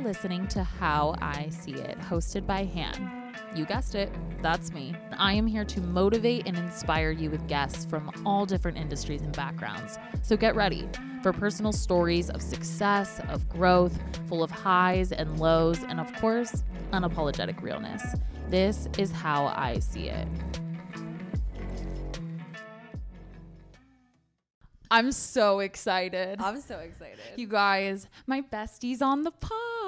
You're listening to How I See It, hosted by Han. You guessed it, that's me. I am here to motivate and inspire you with guests from all different industries and backgrounds. So get ready for personal stories of success, of growth, full of highs and lows, and of course, unapologetic realness. This is How I See It. I'm so excited. I'm so excited. You guys, my besties on the pod.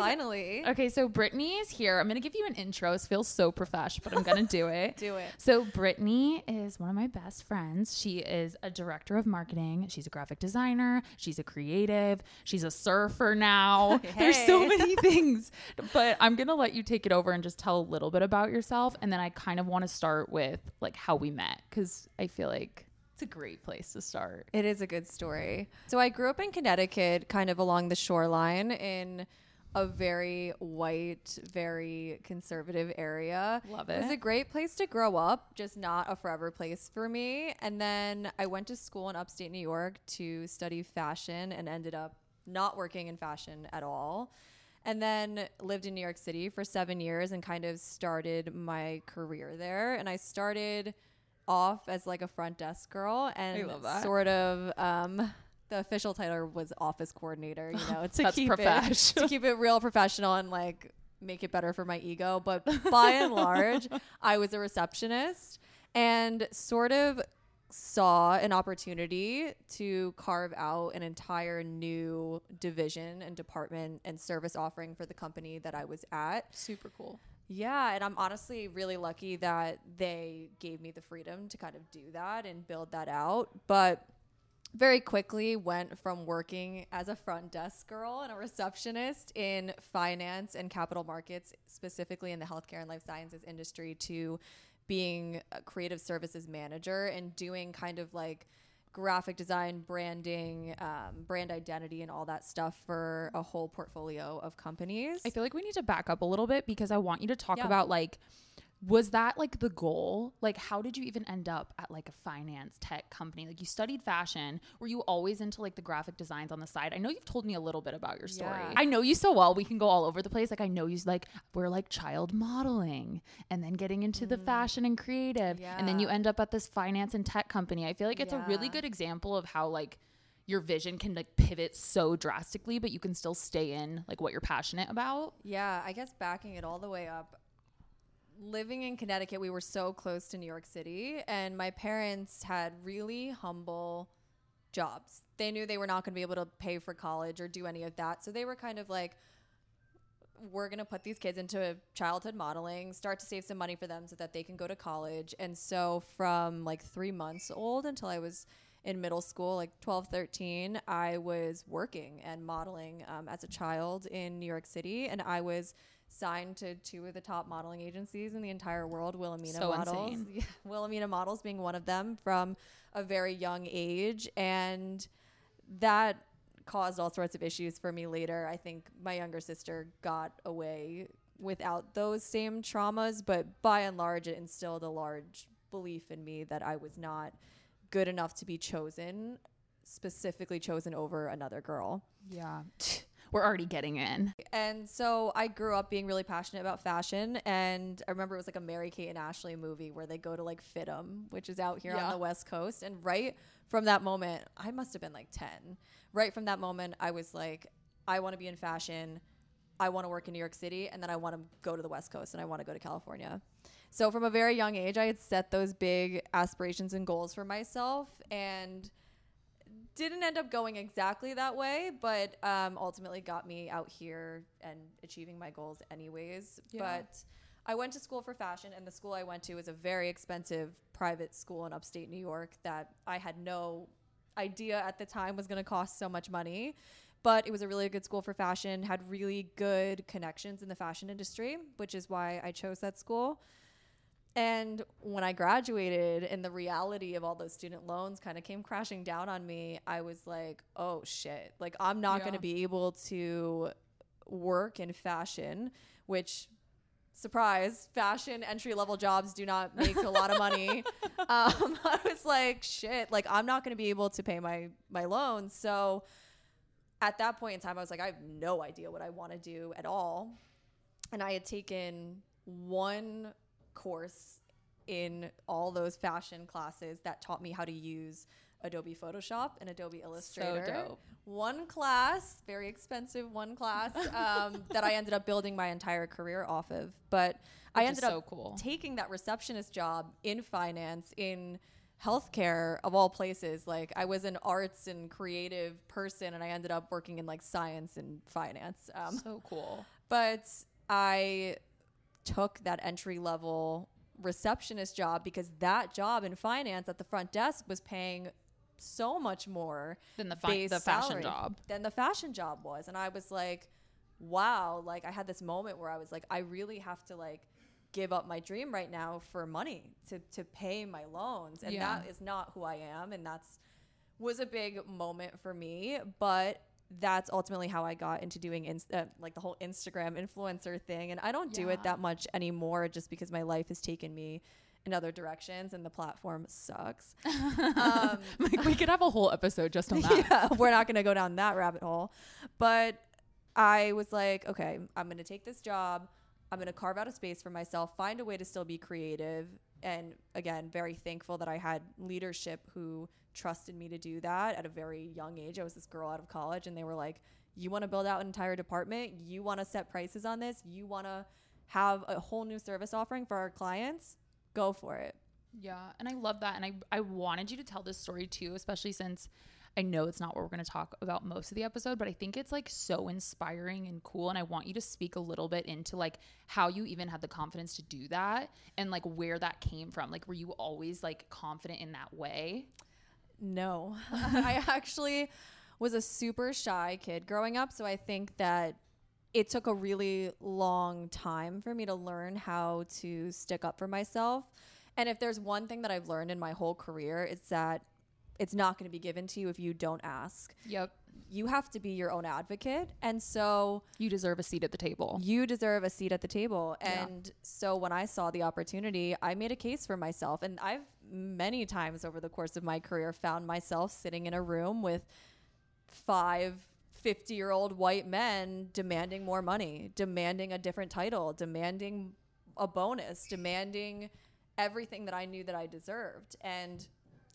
Finally. Okay, so Brittany is here. I'm gonna give you an intro. This feels so profesh, but I'm gonna do it. Do it. So Brittany is one of my best friends. She is a director of marketing. She's a graphic designer. She's a creative. She's a surfer now. There's so many things. But I'm gonna let you take it over and just tell a little bit about yourself, and then I kind of want to start with like how we met because I feel like it's a great place to start. It is a good story. So I grew up in Connecticut, kind of along the shoreline in a very white, very conservative area. Love It It was a great place to grow up, just not a forever place for me. And then I went to school in upstate New York to study fashion and ended up not working in fashion at all. And then lived in New York City for seven years and kind of started my career there. And I started off as like a front desk girl and sort of um the official title was office coordinator, you know, to keep it to keep it real professional and like make it better for my ego. But by and large, I was a receptionist and sort of saw an opportunity to carve out an entire new division and department and service offering for the company that I was at. Super cool. Yeah, and I'm honestly really lucky that they gave me the freedom to kind of do that and build that out. But very quickly went from working as a front desk girl and a receptionist in finance and capital markets, specifically in the healthcare and life sciences industry, to being a creative services manager and doing kind of like graphic design, branding, um, brand identity, and all that stuff for a whole portfolio of companies. I feel like we need to back up a little bit because I want you to talk Yeah. about like was that like the goal? Like how did you even end up at like a finance tech company? Like you studied fashion. Were you always into like the graphic designs on the side? I know you've told me a little bit about your story. Yeah. I know you so well. We can go all over the place. Like I know you like we're like child modeling and then getting into the fashion and creative and then you Mm. End up at this finance and tech company. I feel like it's a really good example of how like your vision can like pivot so drastically but you can still stay in like what you're passionate about. Yeah, I guess backing it all the way up. Living in Connecticut, we were so close to New York City, and my parents had really humble jobs. They knew they were not going to be able to pay for college or do any of that. So they were kind of like, we're going to put these kids into childhood modeling, start to save some money for them so that they can go to college. And so from like three months old until I was in middle school, like 12, 13, I was working and modeling um, as a child in New York City. And I was signed to two of the top modeling agencies in the entire world, Wilhelmina So Models. insane. Wilhelmina Models being one of them from a very young age. And that caused all sorts of issues for me later. I think my younger sister got away without those same traumas, but by and large, it instilled a large belief in me that I was not good enough to be chosen, specifically chosen over another girl. Yeah. We're already getting in. And so I grew up being really passionate about fashion. And I remember it was like a Mary Kate and Ashley movie where they go to like FIDM, which is out here Yeah. on the West Coast. And right from that moment, I must have been like 10. Right from that moment, I was like, I want to be in fashion. I want to work in New York City. And then I want to go to the West Coast and I want to go to California. So from a very young age, I had set those big aspirations and goals for myself. And didn't end up going exactly that way, but um, ultimately got me out here and achieving my goals anyways. Yeah. But I went to school for fashion, and the school I went to was a very expensive private school in upstate New York that I had no idea at the time was going to cost so much money. But it was a really good school for fashion, had really good connections in the fashion industry, which is why I chose that school. And when I graduated and the reality of all those student loans kind of came crashing down on me, I was like, oh shit. Like, I'm not going to be able to work in fashion, which, surprise, fashion entry level jobs do not make a lot of money. Um, I was like, shit. Like, I'm not going to be able to pay my, my loans. So, at that point in time, I was like, I have no idea what I want to do at all. And I had taken one course in all those fashion classes that taught me how to use Adobe Photoshop and Adobe Illustrator. dope. One class, very expensive one class, um, that I ended up building my entire career off of. But I Which is ended so up cool. taking that receptionist job in finance, in healthcare of all places. Like I was an arts and creative person, and I ended up working in like science and finance. Um, so cool. but I took that entry level receptionist job because that job in finance at the front desk was paying so much more Than the fi- the fashion job. than the fashion job was and I was like wow like I had this moment where I was like I really have to like give up my dream right now for money to to pay my loans and Yeah. that is not who I am and that's was a big moment for me but that's ultimately how I got into doing inst- uh, like the whole Instagram influencer thing and I don't do it that much anymore just because my life has taken me in other directions and the platform sucks um, like we could have a whole episode just on that. yeah, we're not going to go down that rabbit hole. But I was like, okay, I'm going to take this job. I'm going to carve out a space for myself, find a way to still be creative. And again, very thankful that I had leadership who trusted me to do that at a very young age. I was this girl out of college, and they were like, you want to build out an entire department? You want to set prices on this? You want to have a whole new service offering for our clients? Go for it. Yeah, and I love that. And I, I wanted you to tell this story too, especially since I know it's not what we're going to talk about most of the episode, but I think it's like so inspiring and cool. And I want you to speak a little bit into like how you even had the confidence to do that and like where that came from. Like, were you always like confident in that way? No, I actually was a super shy kid growing up. So I think that it took a really long time for me to learn how to stick up for myself. And if there's one thing that I've learned in my whole career, it's that it's not going to be given to you if you don't ask. Yep. You have to be your own advocate. And so You deserve a seat at the table. you deserve a seat at the table. Yeah. And so when I saw the opportunity, I made a case for myself. And I've many times over the course of my career found myself sitting in a room with five 50 year old white men demanding more money, demanding a different title, demanding a bonus, demanding everything that I knew that I deserved. And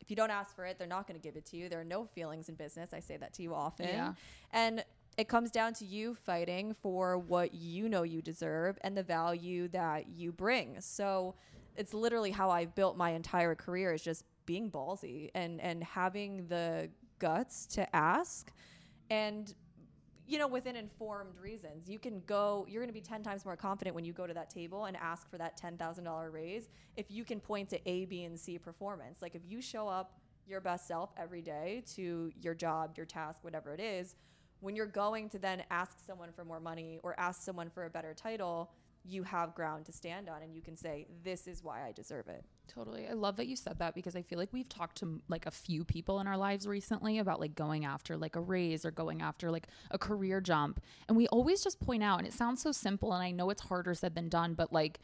if you don't ask for it, they're not going to give it to you. There are no feelings in business. I say that to you often. Yeah. And it comes down to you fighting for what you know you deserve and the value that you bring. So it's literally how I've built my entire career is just being ballsy and and having the guts to ask and you know within informed reasons. You can go you're going to be 10 times more confident when you go to that table and ask for that $10,000 raise if you can point to A B and C performance. Like if you show up your best self every day to your job your task whatever it is when you're going to then ask someone for more money or ask someone for a better title you have ground to stand on and you can say this is why I deserve it Totally. I love that you said that because I feel like we've talked to like a few people in our lives recently about like going after like a raise or going after like a career jump. And we always just point out, and it sounds so simple, and I know it's harder said than done, but like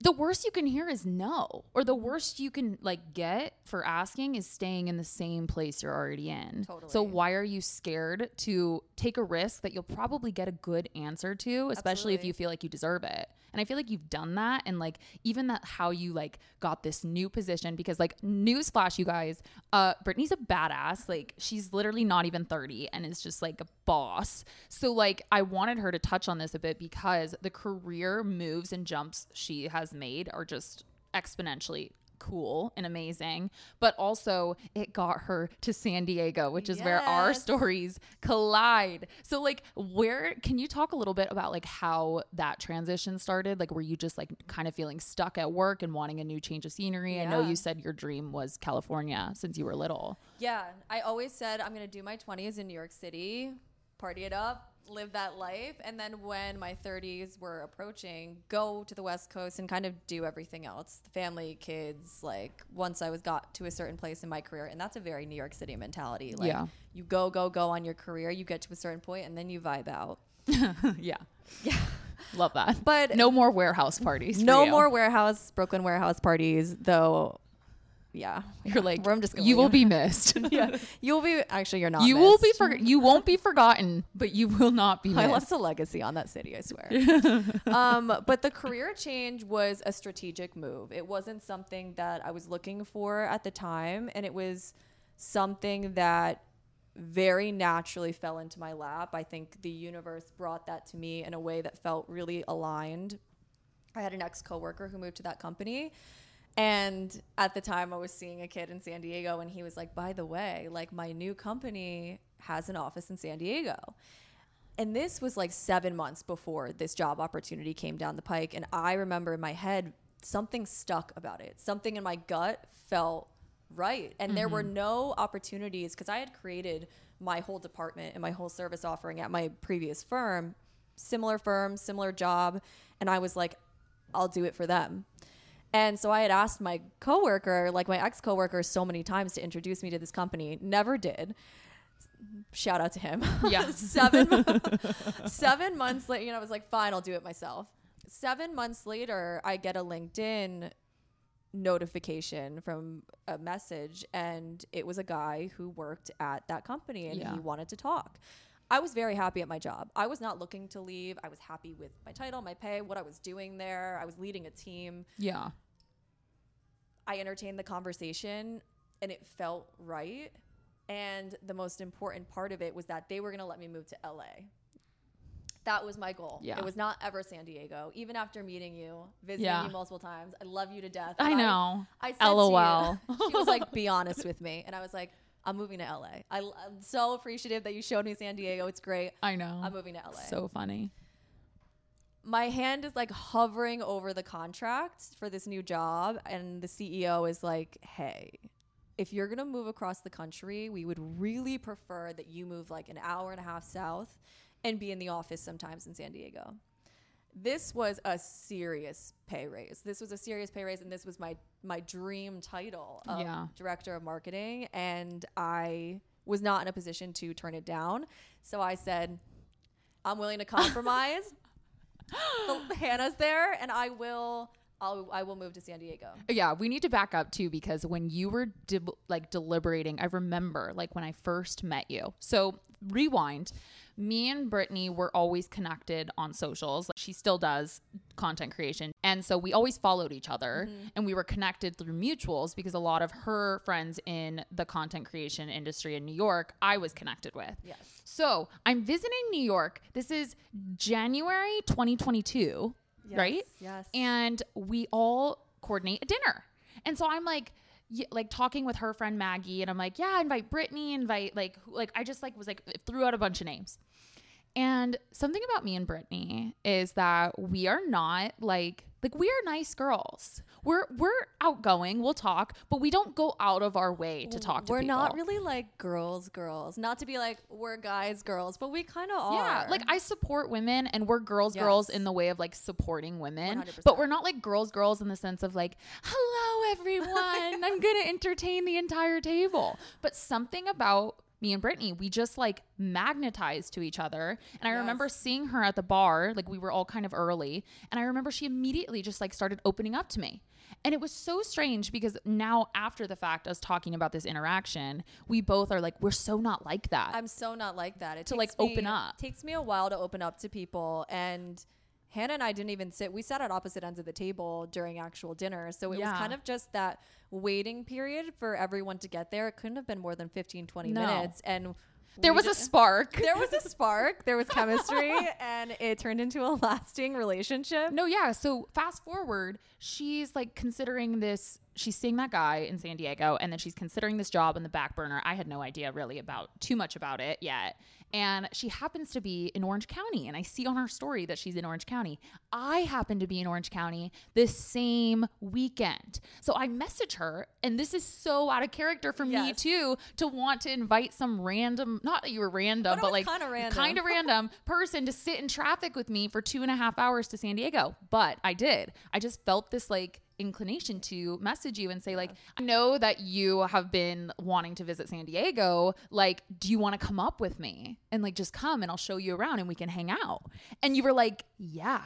the worst you can hear is no. Or the worst you can like get for asking is staying in the same place you're already in. So why are you scared to take a risk that you'll probably get a good answer to, especially if you feel like you deserve it? And I feel like you've done that and like even that how you like got this new position because like newsflash you guys, uh Brittany's a badass. Like she's literally not even 30 and is just like a boss. So like I wanted her to touch on this a bit because the career moves and jumps she has made are just exponentially cool and amazing but also it got her to San Diego which is where our stories collide. So like where can you talk a little bit about like how that transition started? Like were you just like kind of feeling stuck at work and wanting a new change of scenery? I know you said your dream was California since you were little. Yeah, I always said I'm gonna do my 20s in New York City, party it up, live that life, and then when my 30s were approaching, go to the West Coast and kind of do everything else, the family, kids. Like once I was got to a certain place in my career, and that's a very New York City mentality. Like Yeah. you go, go, go on your career, you get to a certain point, and then you vibe out. yeah Yeah. love that But no more warehouse parties no you. more warehouse, Brooklyn warehouse parties, though. Yeah, You're like, I'm just you will be missed. yeah, you'll be actually you're not. you will be for, you won't be forgotten, but you will not be I missed. left a legacy on that city, I swear. um, but the career change was a strategic move. It wasn't something that I was looking for at the time, and it was something that very naturally fell into my lap. I think the universe brought that to me in a way that felt really aligned. I had an ex coworker who moved to that company. And at the time, I was seeing a kid in San Diego, and he was like, By the way, like my new company has an office in San Diego. And this was like seven months before this job opportunity came down the pike. And I remember in my head, something stuck about it. Something in my gut felt right. And there were mm-hmm. no opportunities because I had created my whole department and my whole service offering at my previous firm, similar firm, similar job. And I was like, I'll do it for them. And so I had asked my coworker, like my ex coworker, so many times to introduce me to this company. Never did. Shout out to him. Yeah. seven seven months later, you know, I was like, fine, I'll do it myself. Seven months later, I get a LinkedIn notification from a message, and it was a guy who worked at that company, and Yeah. he wanted to talk. I was very happy at my job. I was not looking to leave. I was happy with my title, my pay, what I was doing there. I was leading a team. yeah. I entertained the conversation and it felt right. And the most important part of it was that they were going to let me move to LA. That was my goal. Yeah. It was not ever San Diego. Even after meeting you, visiting Yeah. you multiple times, I love you to death. I know. I, said to you- LOL. she was like, "Be honest with me," and I was like, "I'm moving to LA. I, am so appreciative that you showed me San Diego. It's great. I know. I'm moving to LA." So funny. my hand is like hovering over the contract for this new job and the CEO is like, "Hey, if you're going to move across the country, we would really prefer that you move like an hour and a half south and be in the office sometimes in San Diego." This was a serious pay raise. This was a serious pay raise and this was my my dream title of Yeah. director of marketing and I was not in a position to turn it down. So I said, I'm willing to compromise the, Hannah's there, and I will. I'll, I will move to San Diego. Yeah, we need to back up too because when you were dib- like deliberating, I remember like when I first met you. So rewind, me and Brittany were always connected on socials. Like, she still does content creation, and so we always followed each other, mm-hmm. and we were connected through mutuals because a lot of her friends in the content creation industry in New York, I was connected with. Yes. So I'm visiting New York. This is January 2022, right? Yes. and we all coordinate a dinner. And so I'm like, y- like talking with her friend Maggie, and I'm like, yeah, invite Brittany, invite like, who- like I just like was like threw out a bunch of names. And something about me and Brittany is that we are not like like we are nice girls. We're we're outgoing. We'll talk, but we don't go out of our way to talk to people. We're people. not really like girls, girls. Not to be like we're guys, girls, but we kind of are. Yeah, like I support women and we're girls, girls in the way of like supporting women. 100%. But we're not like girls, girls in the sense of like, hello everyone, I'm gonna entertain the entire table. But something about me and Brittany, we just like magnetized to each other. And I remember seeing her at the bar, like we were all kind of early. And I remember she immediately just like started opening up to me. And it was so strange because now, after the fact, us talking about this interaction, we both are like, we're so not like that. I'm so not like that. It To, like, open me- up. Takes me a while to open up to people, and Hannah and I didn't even sit. We sat at opposite ends of the table during actual dinner, so it Yeah. was kind of just that waiting period for everyone to get there. It couldn't have been more than 15, 20 No. minutes, and there was a spark. there was a spark, there was chemistry, and it turned into a lasting relationship. No, yeah. So fast forward, she's like considering this. She's seeing that guy in San Diego, and then she's considering this job in the back burner. I had no idea really about too much about it yet. And she happens to be in Orange County, and I see on her story that she's in Orange County. I happen to be in Orange County this same weekend. So I message her, and this is so out of character for me too to want to invite some random, not that you were random, But but, like kinda random. kind of random person to sit in traffic with me for two and a half hours to San Diego. But I did. I just felt this like inclination to message you and say like I know that you have been wanting to visit San Diego. Like do you want to come up with me? And like just come and I'll show you around and we can hang out. And you were like yeah.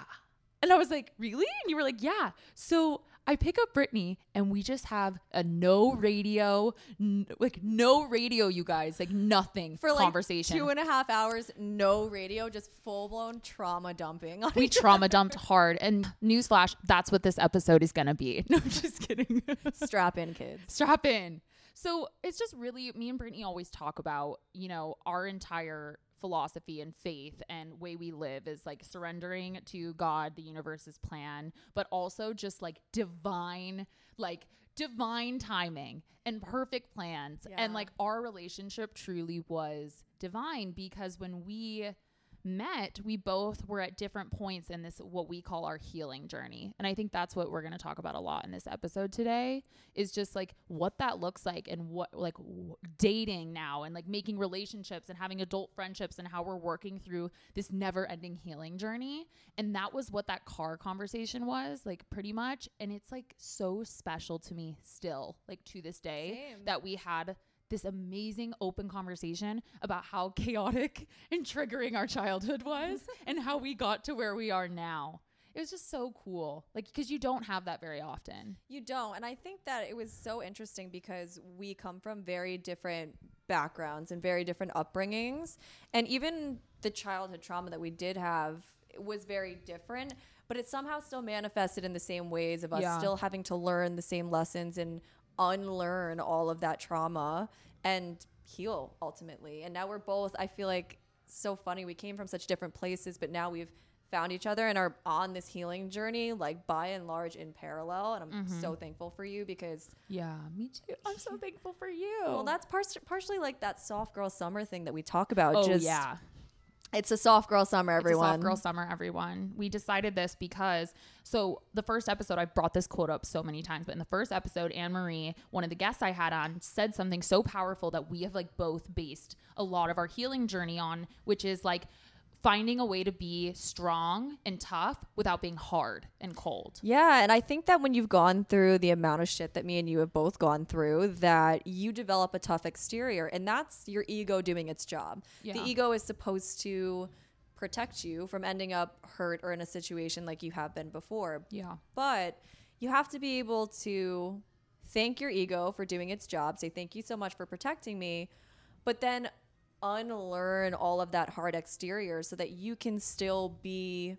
And I was like really? And you were like yeah. So I pick up Brittany and we just have a no radio, n- like no radio, you guys, like nothing For like conversation. two and a half hours, no radio, just full blown trauma dumping. we trauma dumped hard. And newsflash, that's what this episode is going to be. No, I'm just kidding. Strap in, kids. Strap in. So it's just really, me and Brittany always talk about, you know, our entire philosophy and faith and way we live is like surrendering to God, the universe's plan, but also just like divine, like divine timing and perfect plans. And like our relationship truly was divine because when we met, we both were at different points in this what we call our healing journey. And I think that's what we're going to talk about a lot in this episode today is just like what that looks like and what like w- dating now and like making relationships and having adult friendships and how we're working through this never-ending healing journey. And that was what that car conversation was, like pretty much, and it's like so special to me still, like to this day Same. that we had this amazing open conversation about how chaotic and triggering our childhood was and how we got to where we are now. It was just so cool. Like, because you don't have that very often. You don't. And I think that it was so interesting because we come from very different backgrounds and very different upbringings. And even the childhood trauma that we did have was very different, but it somehow still manifested in the same ways of us Yeah. still having to learn the same lessons and unlearn all of that trauma and heal ultimately. And now we're both, I feel like, so funny. We came from such different places, but now we've found each other and are on this healing journey, like by and large in parallel. And I'm mm-hmm. so thankful for you because, Yeah, me too. I'm so thankful for you. well, that's par- partially like that soft girl summer thing that we talk about. oh just, yeah. It's a soft girl summer, everyone. It's a soft girl summer, everyone. We decided this because so the first episode, I've brought this quote up so many times, but in the first episode, Anne Marie, one of the guests I had on, said something so powerful that we have like both based a lot of our healing journey on, which is like finding a way to be strong and tough without being hard and cold. Yeah, and I think that when you've gone through the amount of shit that me and you have both gone through, that you develop a tough exterior, and that's your ego doing its job. Yeah. The ego is supposed to protect you from ending up hurt or in a situation like you have been before. Yeah. But you have to be able to thank your ego for doing its job, say thank you so much for protecting me, but then unlearn all of that hard exterior so that you can still be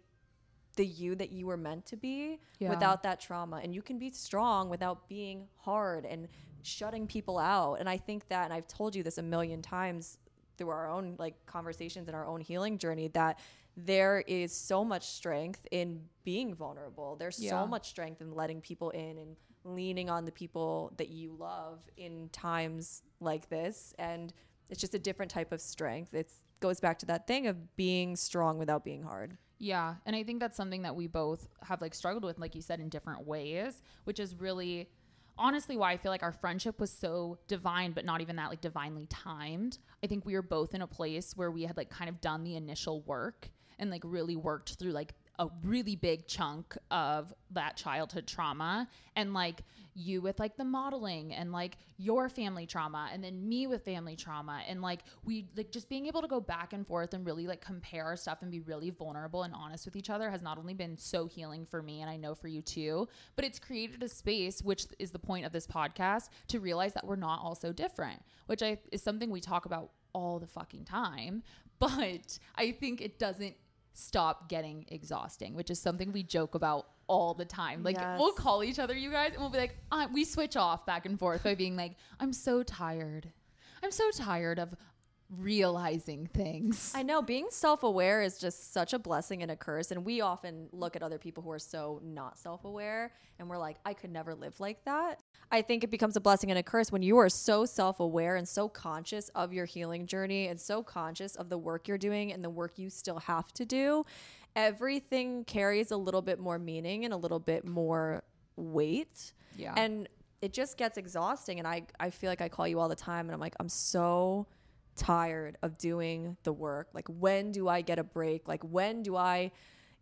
the you that you were meant to be Yeah. without that trauma and you can be strong without being hard and shutting people out and i think that and i've told you this a million times through our own like conversations and our own healing journey that there is so much strength in being vulnerable there's Yeah. so much strength in letting people in and leaning on the people that you love in times like this and it's just a different type of strength it goes back to that thing of being strong without being hard Yeah, and I think that's something that we both have like struggled with, like you said, in different ways, which is really honestly why I feel like our friendship was so divine, but not even that like divinely timed. I think we were both in a place where we had like kind of done the initial work and like really worked through like a really big chunk of that childhood trauma. And like you with like the modeling and like your family trauma and then me with family trauma and like we like just being able to go back and forth and really like compare our stuff and be really vulnerable and honest with each other has not only been so healing for me and I know for you too but it's created a space which is the point of this podcast to realize that we're not all so different which I is something we talk about all the fucking time. But I think it doesn't stop getting exhausting, which is something we joke about all the time. Like Yes. we'll call each other, you guys, and we'll be like, uh, we switch off back and forth by being like, I'm so tired. I'm so tired of realizing things. I know being self aware is just such a blessing and a curse. And we often look at other people who are so not self aware and we're like, I could never live like that. I think it becomes a blessing and a curse when you are so self aware and so conscious of your healing journey and so conscious of the work you're doing and the work you still have to do. Everything carries a little bit more meaning and a little bit more weight. Yeah. And it just gets exhausting. And I, I feel like I call you all the time and I'm like, I'm so tired of doing the work. Like, when do I get a break? Like, when do I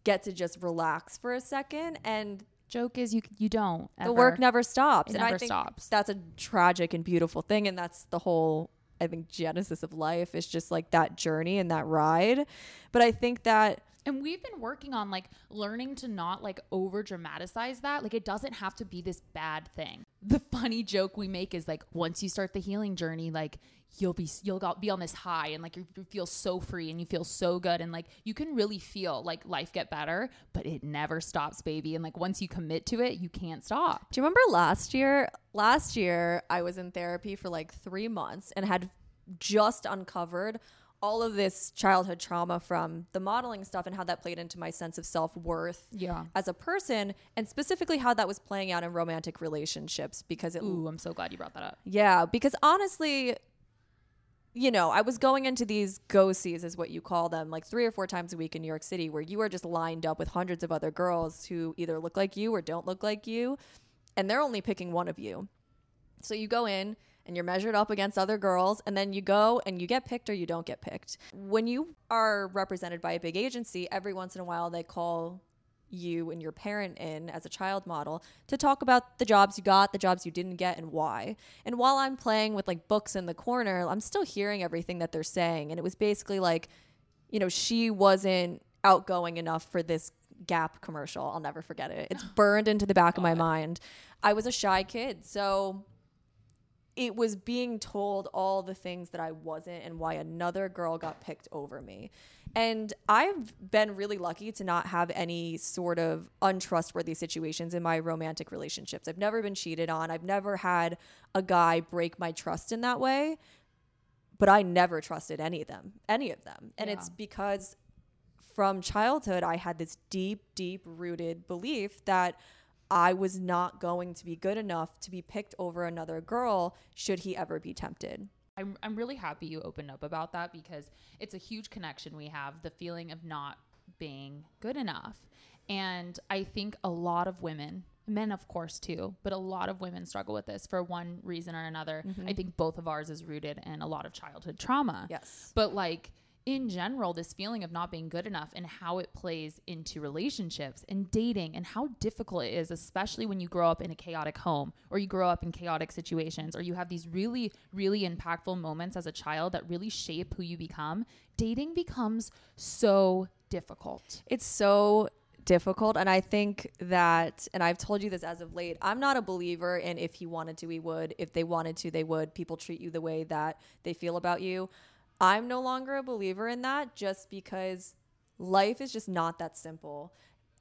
get to just relax for a second? And Joke is you you don't. the work never stops. It and I never think stops. that's a tragic and beautiful thing. And that's the whole, I think, genesis of life is just like that journey and that ride. But I think that And we've been working on like learning to not like over dramatize that. Like it doesn't have to be this bad thing. The funny joke we make is like once you start the healing journey, like you'll be you'll go- be on this high and like you feel so free and you feel so good and like you can really feel like life get better, but it never stops, baby. And like once you commit to it, you can't stop. Do you remember last year? Last year, I was in therapy for like three months and had just uncovered all of this childhood trauma from the modeling stuff and how that played into my sense of self worth Yeah. as a person, and specifically how that was playing out in romantic relationships because it Ooh, I'm so glad you brought that up. Yeah, because honestly, you know, I was going into these go-sees, is what you call them, like three or four times a week in New York City, where you are just lined up with hundreds of other girls who either look like you or don't look like you, and they're only picking one of you. So you go in and you're measured up against other girls, and then you go and you get picked or you don't get picked. When you are represented by a big agency, every once in a while they call you and your parent in as a child model to talk about the jobs you got, the jobs you didn't get, and why. And while I'm playing with like books in the corner, I'm still hearing everything that they're saying. And it was basically like, you know, she wasn't outgoing enough for this Gap commercial. I'll never forget it. It's burned into the back of my mind. I was a shy kid. So it was being told all the things that I wasn't and why another girl got picked over me. And I've been really lucky to not have any sort of untrustworthy situations in my romantic relationships. I've never been cheated on. I've never had a guy break my trust in that way. But I never trusted any of them, any of them. And it's because from childhood, I had this deep, deep rooted belief that I was not going to be good enough to be picked over another girl should he ever be tempted. I'm, I'm really happy you opened up about that because it's a huge connection we have the feeling of not being good enough. And I think a lot of women, men of course too, but a lot of women struggle with this for one reason or another. Mm-hmm. I think both of ours is rooted in a lot of childhood trauma. Yes. But like in general, this feeling of not being good enough and how it plays into relationships and dating and how difficult it is, especially when you grow up in a chaotic home or you grow up in chaotic situations or you have these really, really impactful moments as a child that really shape who you become. Dating becomes so difficult. It's so difficult. And I think that, and I've told you this as of late, I'm not a believer in if he wanted to, he would. If they wanted to, they would. People treat you the way that they feel about you. I'm no longer a believer in that just because life is just not that simple.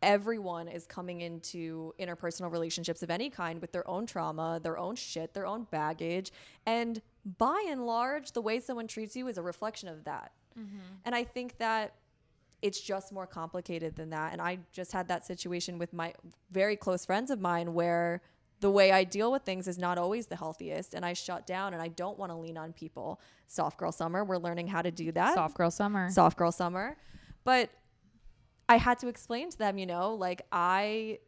Everyone is coming into interpersonal relationships of any kind with their own trauma, their own shit, their own baggage. And by and large, the way someone treats you is a reflection of that. Mm-hmm. And I think that it's just more complicated than that. And I just had that situation with my very close friends of mine where the way I deal with things is not always the healthiest. And I shut down and I don't want to lean on people. Soft girl summer, we're learning how to do that. Soft girl summer. Soft girl summer. But I had to explain to them, you know, like I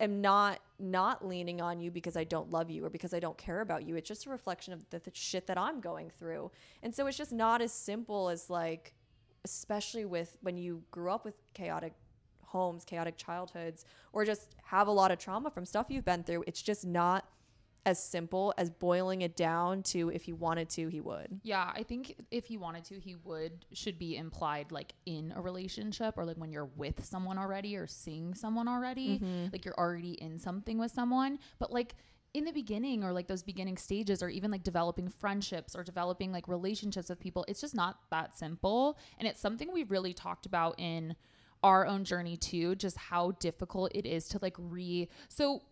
am not not leaning on you because I don't love you or because I don't care about you. It's just a reflection of the, the shit that I'm going through. And so it's just not as simple as like especially with when you grew up with chaotic homes, chaotic childhoods, or just have a lot of trauma from stuff you've been through. It's just not as simple as boiling it down to if he wanted to, he would. Yeah, I think if he wanted to, he would should be implied like in a relationship or like when you're with someone already or seeing someone already, mm-hmm. like you're already in something with someone. But like in the beginning or like those beginning stages or even like developing friendships or developing like relationships with people, it's just not that simple. And it's something we've really talked about in our own journey too, just how difficult it is to like re so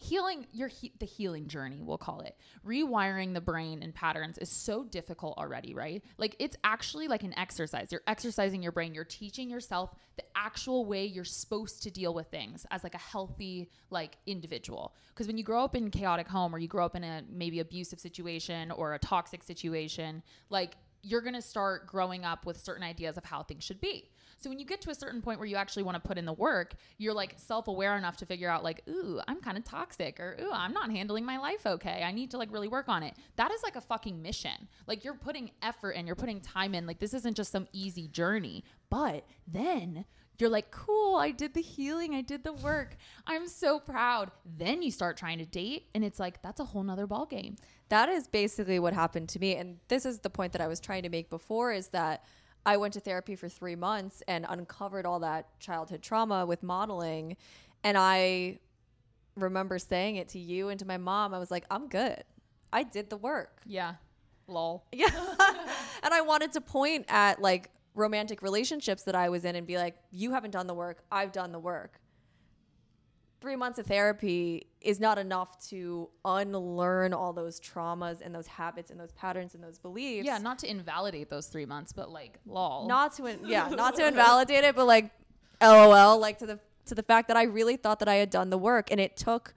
healing your he- the healing journey we'll call it. Rewiring the brain and patterns is so difficult already right? Like it's actually like an exercise. You're exercising your brain. You're teaching yourself the actual way you're supposed to deal with things as like a healthy like individual. Because when you grow up in chaotic home or you grow up in a maybe abusive situation or a toxic situation like you're going to start growing up with certain ideas of how things should be so when you get to a certain point where you actually want to put in the work, you're like self-aware enough to figure out like, ooh, I'm kind of toxic or ooh, I'm not handling my life okay. I need to like really work on it. That is like a fucking mission. Like you're putting effort and you're putting time in. Like this isn't just some easy journey. But then you're like, cool, I did the healing, I did the work. I'm so proud. Then you start trying to date, and it's like that's a whole nother ball game. That is basically what happened to me. And this is the point that I was trying to make before is that I went to therapy for three months and uncovered all that childhood trauma with modeling. And I remember saying it to you and to my mom. I was like, I'm good. I did the work. Yeah. Lol. Yeah. and I wanted to point at like romantic relationships that I was in and be like, you haven't done the work. I've done the work. Three months of therapy is not enough to unlearn all those traumas and those habits and those patterns and those beliefs. Yeah, not to invalidate those three months, but like lol. Not to in- yeah, not to invalidate it, but like LOL, like to the to the fact that I really thought that I had done the work and it took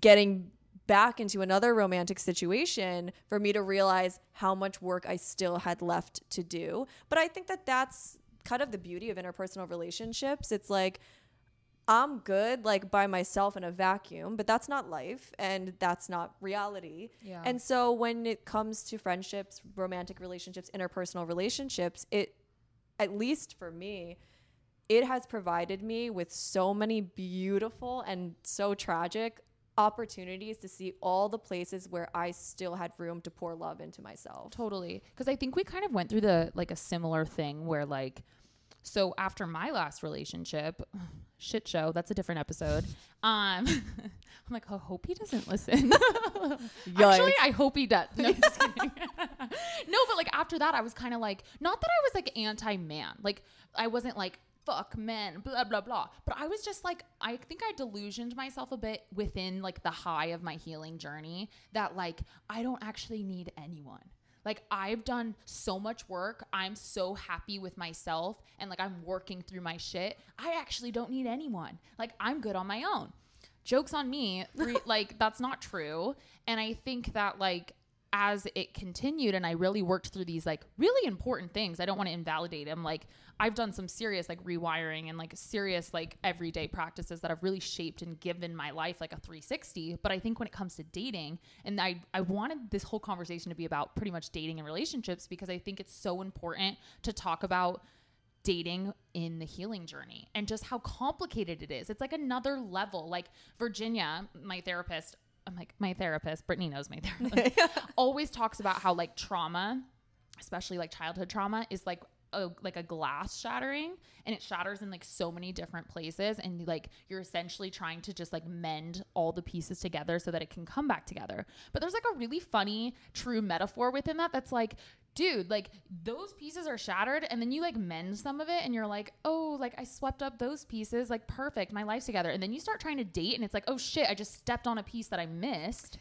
getting back into another romantic situation for me to realize how much work I still had left to do. But I think that that's kind of the beauty of interpersonal relationships. It's like I'm good like by myself in a vacuum, but that's not life and that's not reality. Yeah. And so when it comes to friendships, romantic relationships, interpersonal relationships, it at least for me, it has provided me with so many beautiful and so tragic opportunities to see all the places where I still had room to pour love into myself. Totally. Because I think we kind of went through the like a similar thing where like so after my last relationship, shit show, that's a different episode. Um I'm like, I hope he doesn't listen. Actually, I hope he does. No, no, but like after that, I was kind of like, not that I was like anti man. Like I wasn't like fuck men, blah blah blah. But I was just like, I think I delusioned myself a bit within like the high of my healing journey that like I don't actually need anyone. Like I've done so much work. I'm so happy with myself and like I'm working through my shit. I actually don't need anyone. Like I'm good on my own. Jokes on me. Re- like that's not true. And I think that like as it continued and I really worked through these like really important things. I don't want to invalidate them. Like I've done some serious like rewiring and like serious like everyday practices that have really shaped and given my life like a 360. But I think when it comes to dating, and I I wanted this whole conversation to be about pretty much dating and relationships because I think it's so important to talk about dating in the healing journey and just how complicated it is. It's like another level. Like Virginia, my therapist, I'm like my therapist, Brittany knows my therapist, always talks about how like trauma, especially like childhood trauma, is like a like a glass shattering and it shatters in like so many different places and like you're essentially trying to just like mend all the pieces together so that it can come back together. But there's like a really funny true metaphor within that that's like dude, like those pieces are shattered and then you like mend some of it and you're like, "Oh, like I swept up those pieces, like perfect, my life's together." And then you start trying to date and it's like, "Oh shit, I just stepped on a piece that I missed."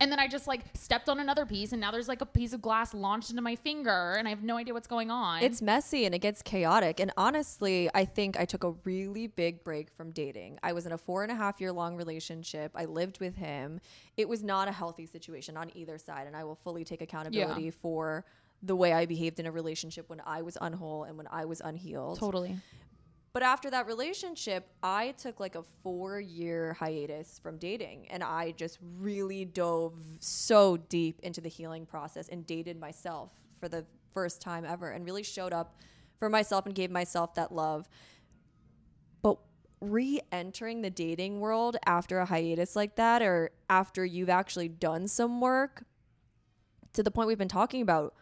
And then I just like stepped on another piece and now there's like a piece of glass launched into my finger and I have no idea what's going on. It's messy and it gets chaotic. And honestly, I think I took a really big break from dating. I was in a four and a half year long relationship. I lived with him. It was not a healthy situation on either side. And I will fully take accountability Yeah. for the way I behaved in a relationship when I was unwhole and when I was unhealed. totally. But after that relationship, I took like a four year hiatus from dating and I just really dove so deep into the healing process and dated myself for the first time ever and really showed up for myself and gave myself that love. But re entering the dating world after a hiatus like that or after you've actually done some work to the point we've been talking about,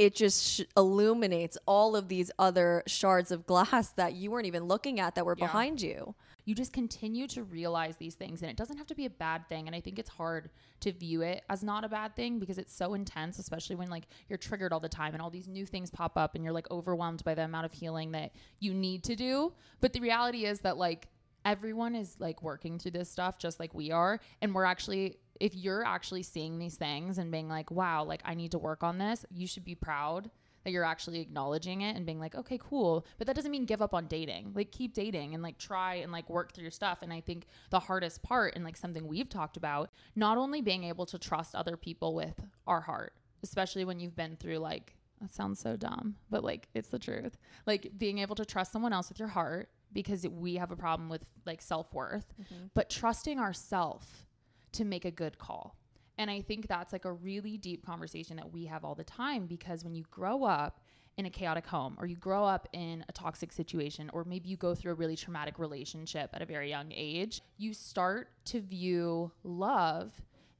it just sh- illuminates all of these other shards of glass that you weren't even looking at that were Yeah. behind you. you just continue to realize these things and it doesn't have to be a bad thing and i think it's hard to view it as not a bad thing because it's so intense especially when like you're triggered all the time and all these new things pop up and you're like overwhelmed by the amount of healing that you need to do but the reality is that like everyone is like working through this stuff just like we are and we're actually if you're actually seeing these things and being like wow like i need to work on this you should be proud that you're actually acknowledging it and being like okay cool. But that doesn't mean give up on dating. Like keep dating and like try and like work through your stuff. And i think the hardest part and like something we've talked about not only being able to trust other people with our heart especially when you've been through like that sounds so dumb but like it's the truth. Like being able to trust someone else with your heart because we have a problem with like self-worth mm-hmm. but trusting ourself to make a good call and I think that's like a really deep conversation that we have all the time because when you grow up in a chaotic home or you grow up in a toxic situation or maybe you go through a really traumatic relationship at a very young age, you start to view love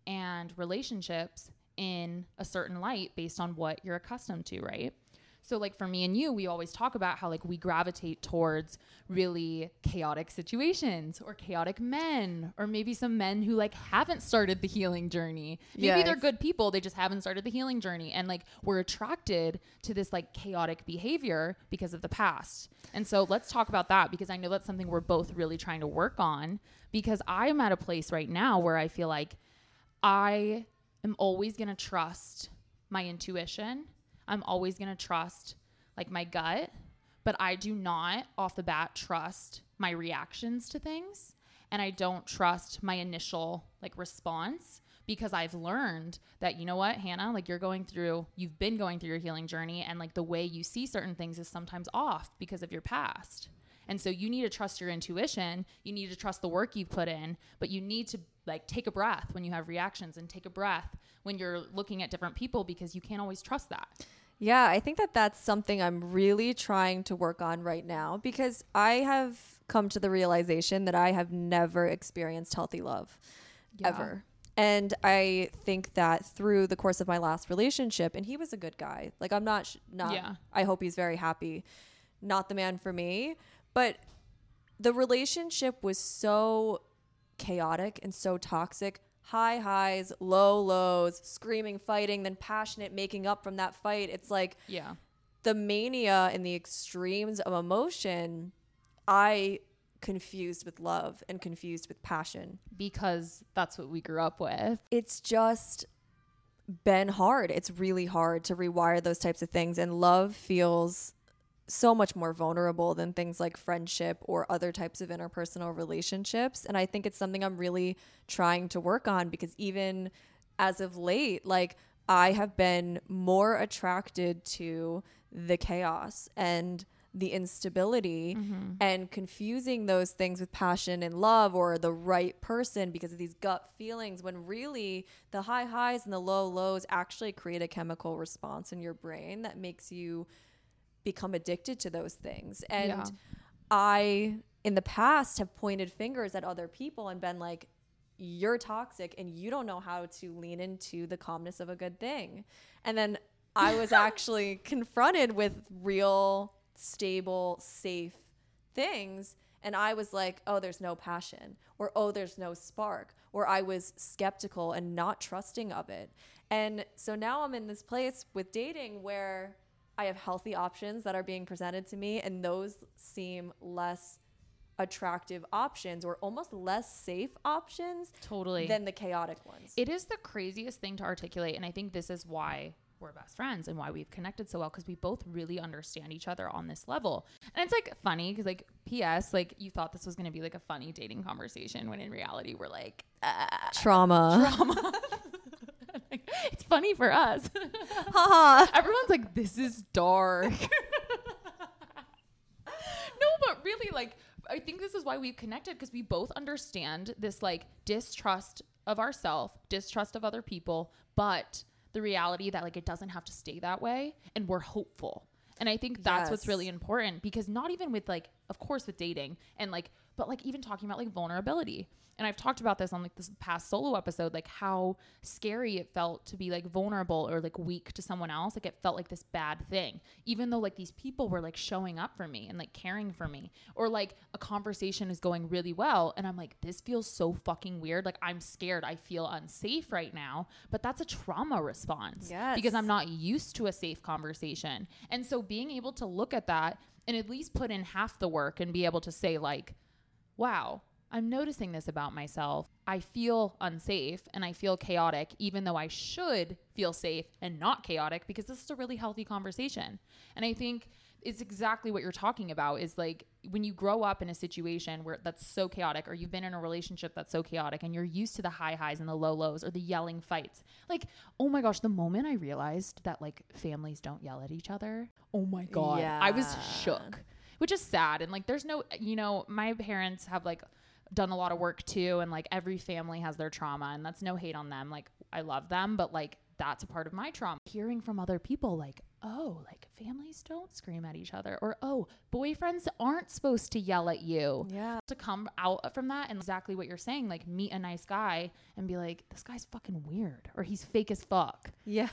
and relationships in a certain light based on what you're accustomed to, right? So like for me and you, we always talk about how like we gravitate towards really chaotic situations or chaotic men or maybe some men who like haven't started the healing journey. Maybe Yeah, they're good people, they just haven't started the healing journey and like we're attracted to this like chaotic behavior because of the past. And so let's talk about that because I know that's something we're both really trying to work on because I'm at a place right now where I feel like I am always going to trust my intuition. I'm always going to trust like my gut, but I do not off the bat trust my reactions to things and I don't trust my initial like response because I've learned that you know what, Hannah, like you're going through you've been going through your healing journey and like the way you see certain things is sometimes off because of your past. And so you need to trust your intuition. You need to trust the work you've put in, but you need to like take a breath when you have reactions and take a breath when you're looking at different people because you can't always trust that. Yeah, I think that that's something I'm really trying to work on right now because I have come to the realization that I have never experienced healthy love Yeah. ever. And I think that through the course of my last relationship, and he was a good guy. Like I'm not, sh- not. Yeah. I hope he's very happy. Not the man for me, but the relationship was so chaotic and so toxic. High highs, low lows, screaming, fighting, then passionate, making up from that fight. It's like Yeah. the mania and the extremes of emotion, I confused with love and confused with passion. Because that's what we grew up with. It's just been hard. It's really hard to rewire those types of things. And love feels so much more vulnerable than things like friendship or other types of interpersonal relationships. And I think it's something I'm really trying to work on because even as of late, like I have been more attracted to the chaos and the instability mm-hmm. and confusing those things with passion and love or the right person because of these gut feelings when really the high highs and the low lows actually create a chemical response in your brain that makes you become addicted to those things. And Yeah. I, in the past, have pointed fingers at other people and been like, you're toxic and you don't know how to lean into the calmness of a good thing. And then I was actually confronted with real, stable, safe things. And I was like, oh, there's no passion, or oh, there's no spark, or I was skeptical and not trusting of it. And so now I'm in this place with dating where I have healthy options that are being presented to me, and those seem less attractive options or almost less safe options Totally. than the chaotic ones. It is the craziest thing to articulate. And I think this is why we're best friends and why we've connected so well because we both really understand each other on this level. And it's like funny because, like, P.S., like, you thought this was going to be like a funny dating conversation when in reality, we're like, uh, Trauma. it's funny for us. Haha. Everyone's like, this is dark. no, but really, like, I think this is why we've connected because we both understand this like distrust of ourselves, distrust of other people, but the reality that like it doesn't have to stay that way, and we're hopeful. And I think that's what's really important because not even with like, of course, with dating and like, but like even talking about like vulnerability. And I've talked about this on like this past solo episode, like how scary it felt to be like vulnerable or like weak to someone else. Like it felt like this bad thing, even though like these people were like showing up for me and like caring for me, or like a conversation is going really well. And I'm like, this feels so fucking weird. Like I'm scared. I feel unsafe right now. But that's a trauma response Yes. because I'm not used to a safe conversation. And so being able to look at that and at least put in half the work and be able to say, like, wow, I'm noticing this about myself. I feel unsafe and I feel chaotic, even though I should feel safe and not chaotic because this is a really healthy conversation. And I think it's exactly what you're talking about is like when you grow up in a situation where that's so chaotic or you've been in a relationship that's so chaotic and you're used to the high highs and the low lows or the yelling fights like oh my gosh the moment i realized that like families don't yell at each other oh my god i was shook which is sad and like there's no you know my parents have like done a lot of work too and like every family has their trauma and that's no hate on them like i love them but like that's a part of my trauma hearing from other people like oh like families don't scream at each other or oh boyfriends aren't supposed to yell at you Yeah. to come out from that and exactly what you're saying like meet a nice guy and be like this guy's fucking weird or he's fake as fuck Yeah.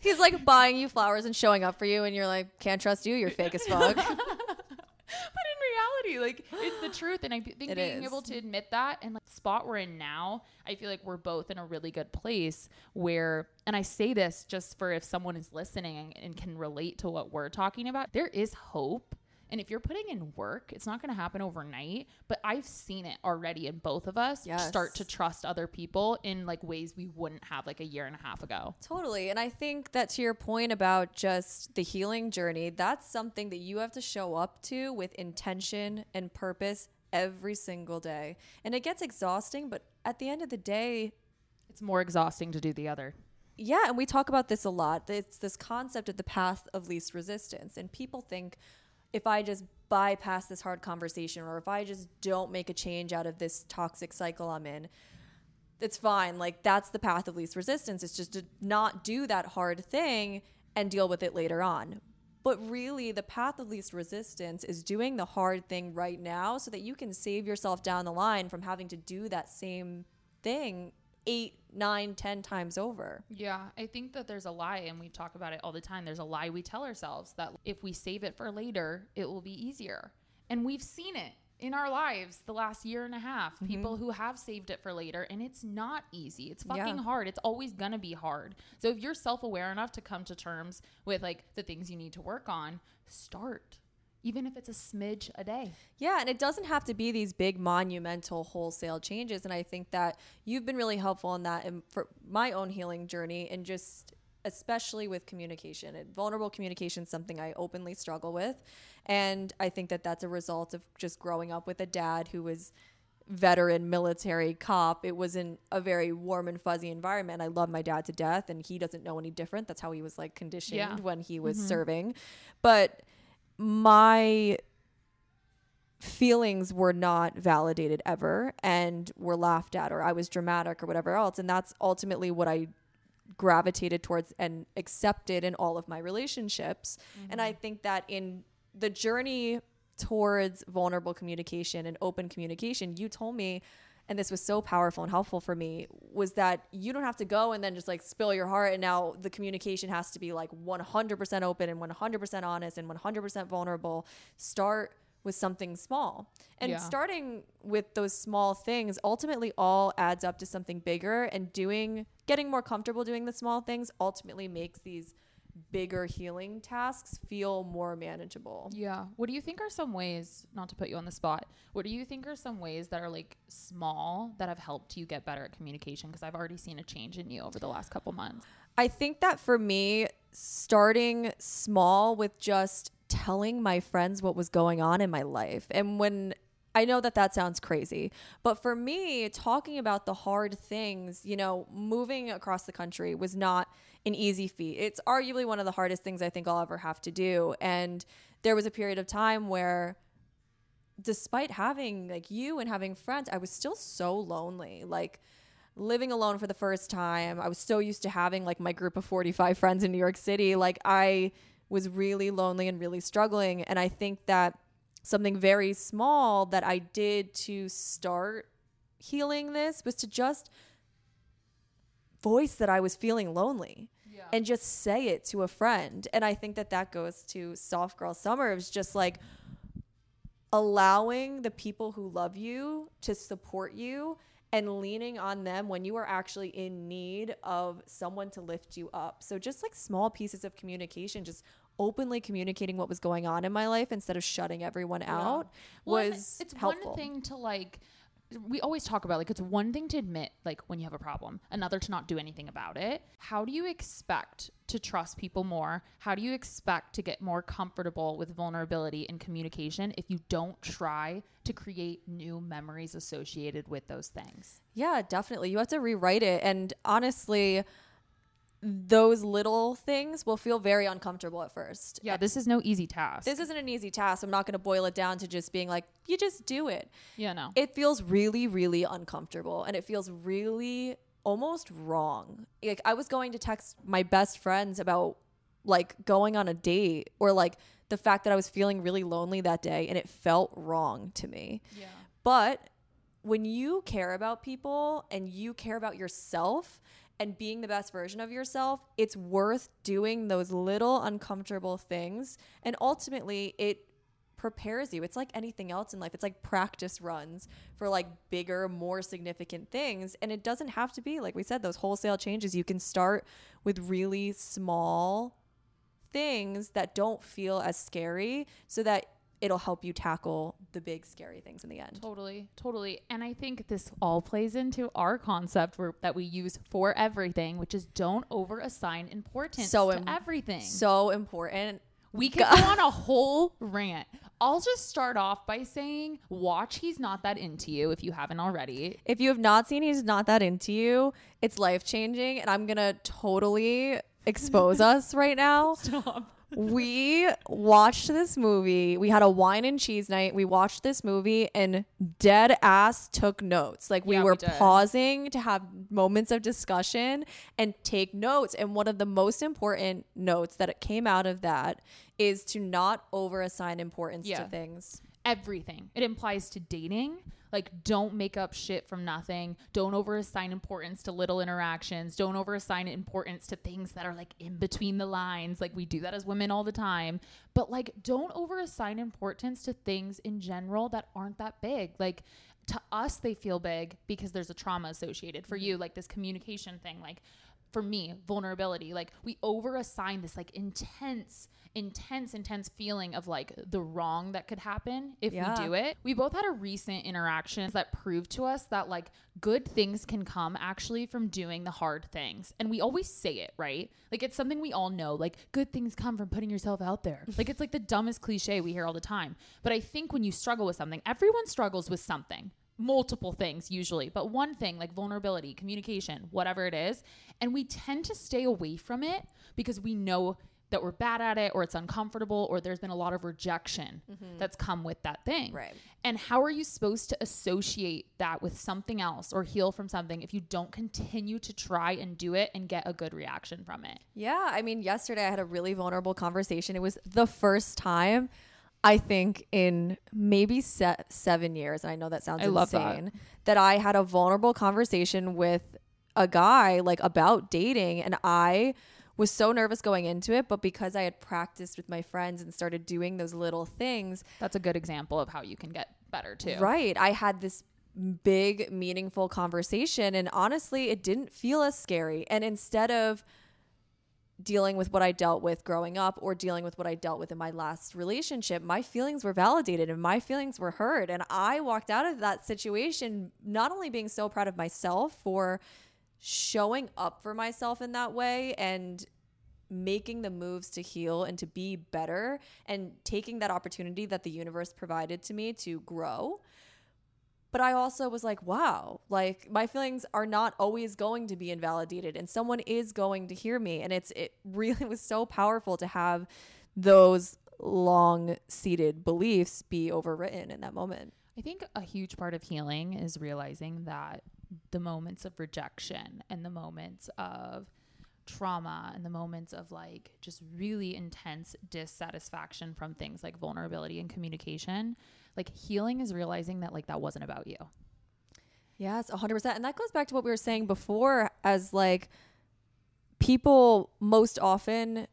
He's like buying you flowers and showing up for you, and you're like, can't trust you. You're fake as fuck. but in reality, like it's the truth, and I think It being is. able to admit that and like spot we're in now, I feel like we're both in a really good place where, and I say this just for if someone is listening and can relate to what we're talking about, there is hope. And if you're putting in work, it's not going to happen overnight. But I've seen it already in both of us Yes. start to trust other people in like ways we wouldn't have like a year and a half ago. Totally. And I think that to your point about just the healing journey, that's something that you have to show up to with intention and purpose every single day. And it gets exhausting, but at the end of the day, It's more exhausting to do the other. yeah, and we talk about this a lot. It's this concept of the path of least resistance. And people think if I just bypass this hard conversation or if I just don't make a change out of this toxic cycle I'm in, it's fine. Like that's the path of least resistance. It's just to not do that hard thing and deal with it later on. But really, the path of least resistance is doing the hard thing right now so that you can save yourself down the line from having to do that same thing eight, nine, ten times over. Yeah, I think that there's a lie, and we talk about it all the time. There's a lie we tell ourselves that if we save it for later, it will be easier. And we've seen it in our lives the last year and a half. Mm-hmm. People who have saved it for later, and it's not easy. It's fucking Yeah. hard. It's always gonna be hard. So if you're self aware enough to come to terms with like the things you need to work on, start. Even if it's a smidge a day. Yeah, and it doesn't have to be these big monumental wholesale changes. And I think that you've been really helpful in that and for my own healing journey and just especially with communication. And vulnerable communication is something I openly struggle with. And I think that that's a result of just growing up with a dad who was veteran military cop. It wasn't a very warm and fuzzy environment. I love my dad to death and he doesn't know any different. That's how he was like conditioned Yeah. when he was mm-hmm. serving. But my feelings were not validated ever and were laughed at or I was dramatic or whatever else. And that's ultimately what I gravitated towards and accepted in all of my relationships. And I mm-hmm. think that in the journey towards vulnerable communication and open communication you told me and this was so powerful and helpful for me was that you don't have to go and then just like spill your heart and now the communication has to be like 100% open and 100% honest and 100% vulnerable start with something small and Yeah. starting with those small things ultimately all adds up to something bigger and doing getting more comfortable doing the small things ultimately makes these bigger healing tasks feel more manageable Yeah. What do you think are some ways, not to put you on the spot, what do you think are some ways that are like small that have helped you get better at communication? Because I've already seen a change in you over the last couple months. I think that for me, starting small with just telling my friends what was going on in my life. And when I know that that sounds crazy, but for me, talking about the hard things, you know, moving across the country was not an easy feat. It's arguably one of the hardest things I think I'll ever have to do. And there was a period of time where despite having like you and having friends, I was still so lonely. Like living alone for the first time. I was so used to having like my group of 45 friends in New York City. Like I was really lonely and really struggling. And I think that something very small that I did to start healing this was to just voice that I was feeling lonely and just say it to a friend. And I think that that goes to Soft Girl Summer. It was just like allowing the people who love you to support you and leaning on them when you are actually in need of someone to lift you up. So just like small pieces of communication, just openly communicating what was going on in my life instead of shutting everyone out Well, was it's helpful. one thing to like we always talk about like it's one thing to admit like when you have a problem another to not do anything about it how do you expect to trust people more how do you expect to get more comfortable with vulnerability and communication if you don't try to create new memories associated with those things Yeah, definitely. You have to rewrite it. And honestly, those little things will feel very uncomfortable at first. yeah this is no easy task This isn't an easy task. I'm not going to boil it down to just being like, you just do it. yeah no It feels really, really uncomfortable and it feels really almost wrong. Like, I was going to text my best friends about like going on a date or like the fact that I was feeling really lonely that day and it felt wrong to me. yeah But when you care about people and you care about yourself and being the best version of yourself, it's worth doing those little uncomfortable things. And ultimately, it prepares you. It's like anything else in life. It's like practice runs for like bigger, more significant things. And it doesn't have to be, like we said, those wholesale changes. You can start with really small things that don't feel as scary so that it'll help you tackle the big scary things in the end. Totally, totally. And I think this all plays into our concept where, that we use for everything, which is don't over assign importance So to im- everything. So important. we could go on a whole rant. I'll just start off by saying, watch He's Not That Into You if you haven't already. If you have not seen He's Not That Into You, it's life changing. And I'm going to totally expose us right now. Stop. We watched this movie. We had a wine and cheese night. We watched this movie and dead ass took notes. Like we Yeah, were did. pausing to have moments of discussion and take notes. And one of the most important notes that came out of that is to not over assign importance Yeah. to things. everything. It implies to dating. Like, don't make up shit from nothing. Don't overassign importance to little interactions. Don't overassign importance to things that are like in between the lines. Like, we do that as women all the time. But, like, don't overassign importance to things in general that aren't that big. Like, to us, they feel big because there's a trauma associated. For mm-hmm. you, like this communication thing, like, for me, vulnerability. Like we over assign this like intense, intense, intense feeling of like the wrong that could happen if Yeah. we do it. We both had a recent interaction that proved to us that like good things can come actually from doing the hard things. And we always say it, right? Like it's something we all know. Like good things come from putting yourself out there. like it's like the dumbest cliche we hear all the time. But I think when you struggle with something, everyone struggles with something multiple things usually, but one thing like vulnerability, communication, whatever it is. And we tend to stay away from it because we know that we're bad at it or it's uncomfortable or there's been a lot of rejection mm-hmm. that's come with that thing. Right. And how are you supposed to associate that with something else or heal from something if you don't continue to try and do it and get a good reaction from it? Yeah, I mean, yesterday I had a really vulnerable conversation. It was the first time I think in maybe se- seven years, and I know that sounds I love that. insane, that. I had a vulnerable conversation with a guy like about dating, and I was so nervous going into it, but because I had practiced with my friends and started doing those little things, That's a good example of how you can get better too. Right. I had this big, meaningful conversation, and honestly, it didn't feel as scary. And instead of dealing with what I dealt with growing up or dealing with what I dealt with in my last relationship, my feelings were validated and my feelings were heard. And I walked out of that situation not only being so proud of myself for showing up for myself in that way and making the moves to heal and to be better and taking that opportunity that the universe provided to me to grow. But I also was like, wow, like my feelings are not always going to be invalidated and someone is going to hear me. And it's it really was so powerful to have those long seated beliefs be overwritten in that moment. I think a huge part of healing is realizing that the moments of rejection and the moments of trauma and the moments of like just really intense dissatisfaction from things like vulnerability and communication, like healing is realizing that like that wasn't about you. Yes, 100%. And that goes back to what we were saying before as like people most often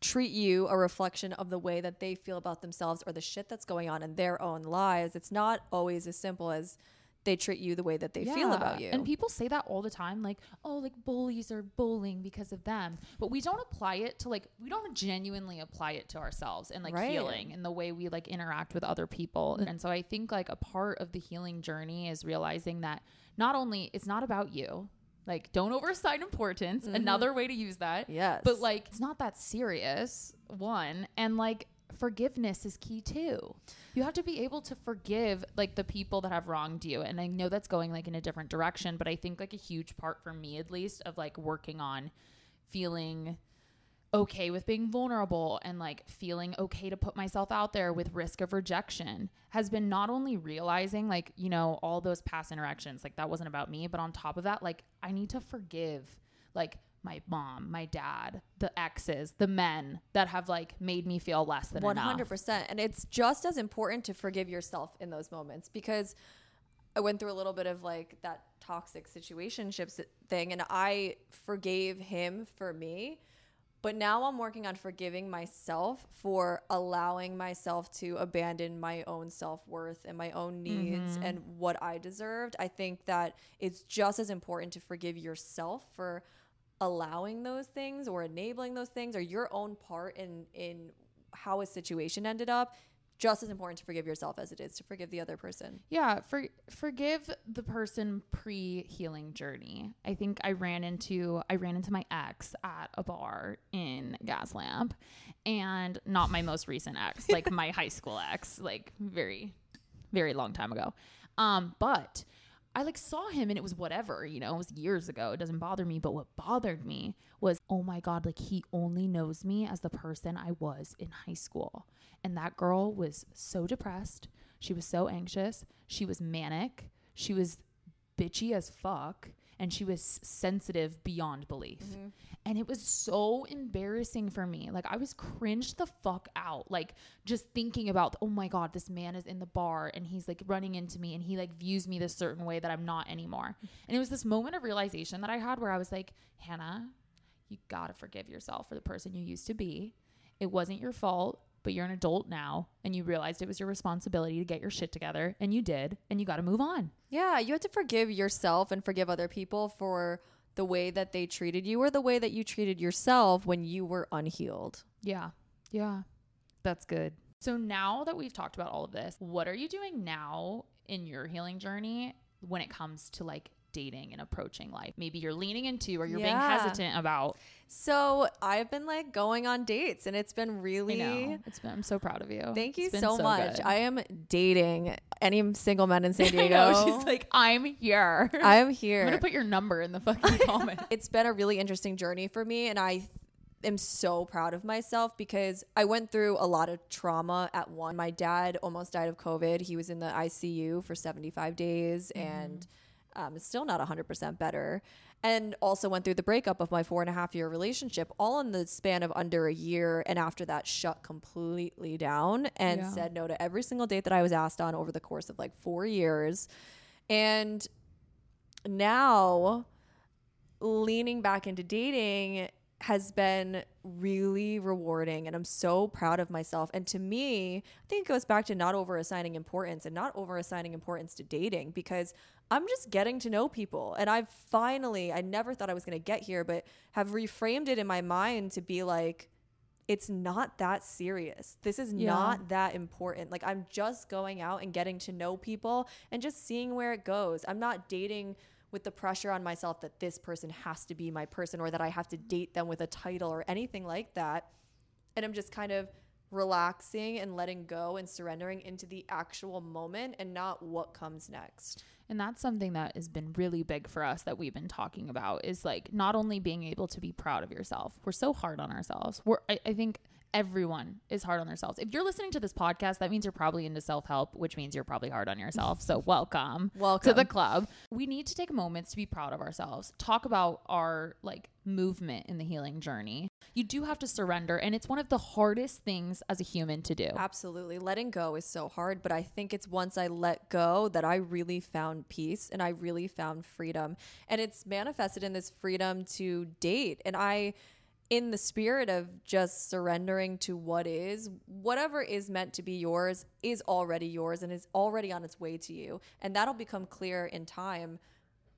treat you a reflection of the way that they feel about themselves or the shit that's going on in their own lives. It's not always as simple as they treat you the way that they feel about you. And people say that all the time, like, oh, like bullies are bullying because of them. But we don't apply it to like we don't genuinely apply it to ourselves and like Right. healing and the way we like interact with other people. And so I think like a part of the healing journey is realizing that not only it's not about you. Like don't overside importance. Mm-hmm. Another way to use that. yes. But like it's not that serious, one. And like forgiveness is key too. You have to be able to forgive like the people that have wronged you. And I know that's going like in a different direction, but I think like a huge part for me at least of like working on feeling okay with being vulnerable and like feeling okay to put myself out there with risk of rejection has been not only realizing like you know all those past interactions like that wasn't about me but on top of that like i need to forgive like my mom my dad the exes the men that have like made me feel less than One enough hundred percent, and it's just as important to forgive yourself in those moments because I went through a little bit of like that toxic situationships thing and I forgave him for me. But now I'm working on forgiving myself for allowing myself to abandon my own self worth and my own needs Mm-hmm. and what I deserved. I think that it's just as important to forgive yourself for allowing those things or enabling those things or your own part in in how a situation ended up just as important to forgive yourself as it is to forgive the other person. Yeah, for forgive the person pre healing journey. I think I ran into I ran into my ex at a bar in Gaslamp, and not my most recent ex, like my high school ex, like very, very long time ago. Um, but I like saw him and it was whatever, you know, it was years ago. It doesn't bother me. But what bothered me was, oh my God, like he only knows me as the person I was in high school. And that girl was so depressed. She was so anxious. She was manic. She was bitchy as fuck. And she was sensitive beyond belief. Mm-hmm. And it was so embarrassing for me. Like I was cringed the fuck out. Like just thinking about, oh my God, this man is in the bar and he's like running into me and he like views me this certain way that I'm not anymore. And it was this moment of realization that I had where I was like, Hannah, you gotta forgive yourself for the person you used to be. It wasn't your fault, but you're an adult now and you realized it was your responsibility to get your shit together and you did and you gotta move on. Yeah, you have to forgive yourself and forgive other people for the way that they treated you or the way that you treated yourself when you were unhealed. Yeah. Yeah. That's good. So now that we've talked about all of this, what are you doing now in your healing journey when it comes to like dating and approaching life? Maybe you're leaning into or you're being hesitant about. So I've been like going on dates and it's been I really know. It's been, I'm so proud of you. Thank you It's so, much. good. I am dating any single men in San I Diego. know. She's like, I'm here. I'm here. I'm gonna put your number in the fucking comment. it's been a really interesting journey for me and I am so proud of myself because I went through a lot of trauma at one. My dad almost died of COVID. He was in the ICU for 75 days mm-hmm. and um, is still not 100% better. And also went through the breakup of my four and a half year relationship, all in the span of under a year. And after that, shut completely down and Yeah. said no to every single date that I was asked on over the course of like four years. And now leaning back into dating has been really rewarding and I'm so proud of myself. And to me, I think it goes back to not over assigning importance and not over assigning importance to dating because I'm just getting to know people. And I've finally, I never thought I was going to get here, but have reframed it in my mind to be like, it's not that serious. This is Yeah. not that important. Like I'm just going out and getting to know people and just seeing where it goes. I'm not dating with the pressure on myself that this person has to be my person or that I have to date them with a title or anything like that. And I'm just kind of relaxing and letting go and surrendering into the actual moment and not what comes next. And that's something that has been really big for us that we've been talking about is like not only being able to be proud of yourself. We're so hard on ourselves. We're I, I think everyone is hard on themselves. If you're listening to this podcast, that means you're probably into self-help, which means you're probably hard on yourself. So welcome. Welcome. to the club. We need to take moments to be proud of ourselves. Talk about our like movement in the healing journey. You do have to surrender and it's one of the hardest things as a human to do. Absolutely. Letting go is so hard, but I think it's once I let go that I really found peace and I really found freedom. And it's manifested in this freedom to date. And I, in the spirit of just surrendering to what is, whatever is meant to be yours is already yours and is already on its way to you. And that'll become clear in time.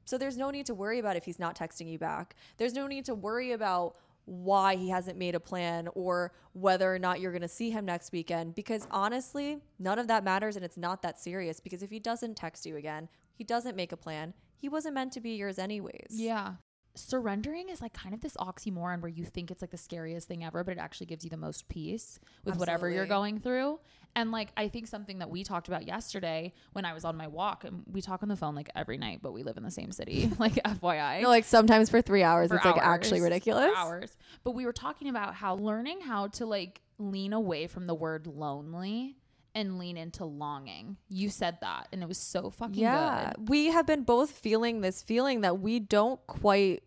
So there's no need to worry about if he's not texting you back. There's no need to worry about why he hasn't made a plan or whether or not you're going to see him next weekend because honestly, none of that matters and it's not that serious because if he doesn't text you again, he doesn't make a plan, he wasn't meant to be yours anyways. Yeah. Surrendering is like kind of this oxymoron where you think it's like the scariest thing ever, but it actually gives you the most peace with whatever you're going through. And like, I think something that we talked about yesterday when I was on my walk, and we talk on the phone like every night, but we live in the same city, like FYI. No, like sometimes for three hours, for it's like actually ridiculous. hours. But we were talking about how learning how to like lean away from the word lonely and lean into longing. You said that, and it was so fucking Yeah. good. We have been both feeling this feeling that we don't quite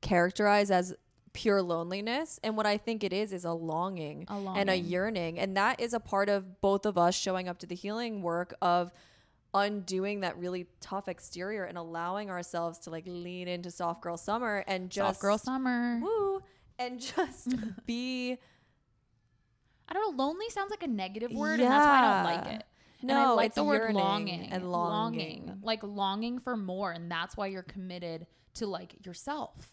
characterize as pure loneliness. And what I think it is is a longing, A and a yearning. And that is a part of both of us showing up to the healing work of undoing that really tough exterior and allowing ourselves to like lean into soft girl summer and just Soft girl summer. woo and just be I don't know. Lonely sounds like a negative word, and that's why I don't like Yeah. it. and I No, like it's the word longing and longing. like longing for more, and that's why you're committed to like yourself.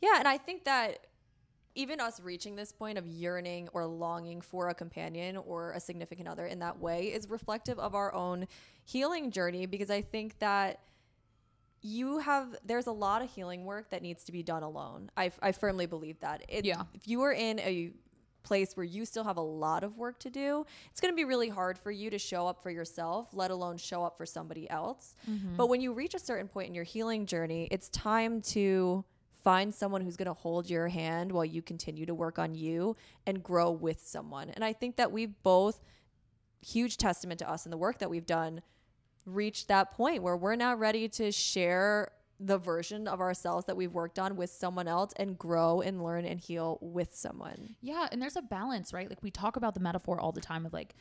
Yeah, and I think that even us reaching this point of yearning or longing for a companion or a significant other in that way is reflective of our own healing journey because I think that you have there's a lot of healing work that needs to be done alone. I, I firmly believe that. It, Yeah. If you are in a place where you still have a lot of work to do, it's going to be really hard for you to show up for yourself, let alone show up for somebody else. Mm-hmm. But when you reach a certain point in your healing journey, it's time to find someone who's going to hold your hand while you continue to work on you and grow with someone. And I think that we've both huge testament to us and the work that we've done reached that point where we're now ready to share the version of ourselves that we've worked on with someone else and grow and learn and heal with someone. Yeah, and there's a balance, right? Like we talk about the metaphor all the time of like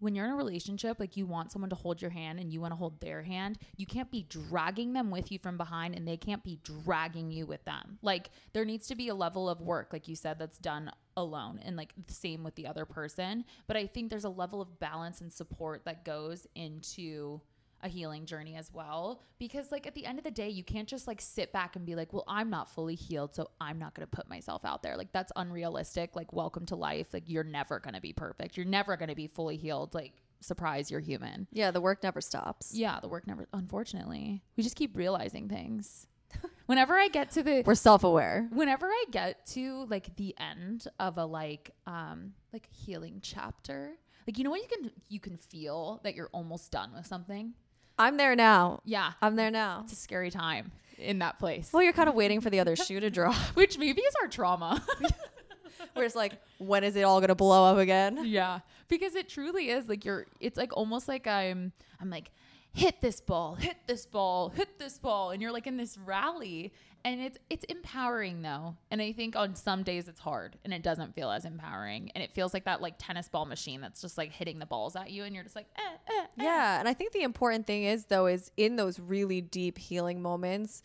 when you're in a relationship, like you want someone to hold your hand and you want to hold their hand, you can't be dragging them with you from behind and they can't be dragging you with them. Like there needs to be a level of work, like you said, that's done alone and like the same with the other person. But I think there's a level of balance and support that goes into a healing journey as well. Because like at the end of the day you can't just like sit back and be like well i'm not fully healed so i'm not going to put myself out there. Like that's unrealistic. Like welcome to life. Like you're never going to be perfect. You're never going to be fully healed. Like surprise you're human. Yeah, the work never stops. yeah the work never unfortunately. We just keep realizing things. Whenever i get to the We're self-aware. whenever i get to like the end of a like um like healing chapter like you know when you can you can feel that you're almost done with something I'm there now. yeah I'm there now. it's a scary time in that place. Well, you're kind of waiting for the other shoe to drop. Which maybe is our trauma. Where it's like, when is it all gonna blow up again? yeah. Because it truly is like you're it's like almost like I'm I'm like hit this ball, hit this ball, hit this ball and you're like in this rally and it's it's empowering though. And I think on some days it's hard and it doesn't feel as empowering and it feels like that like tennis ball machine that's just like hitting the balls at you and you're just like eh, eh, eh. Yeah, and I think the important thing is though is in those really deep healing moments,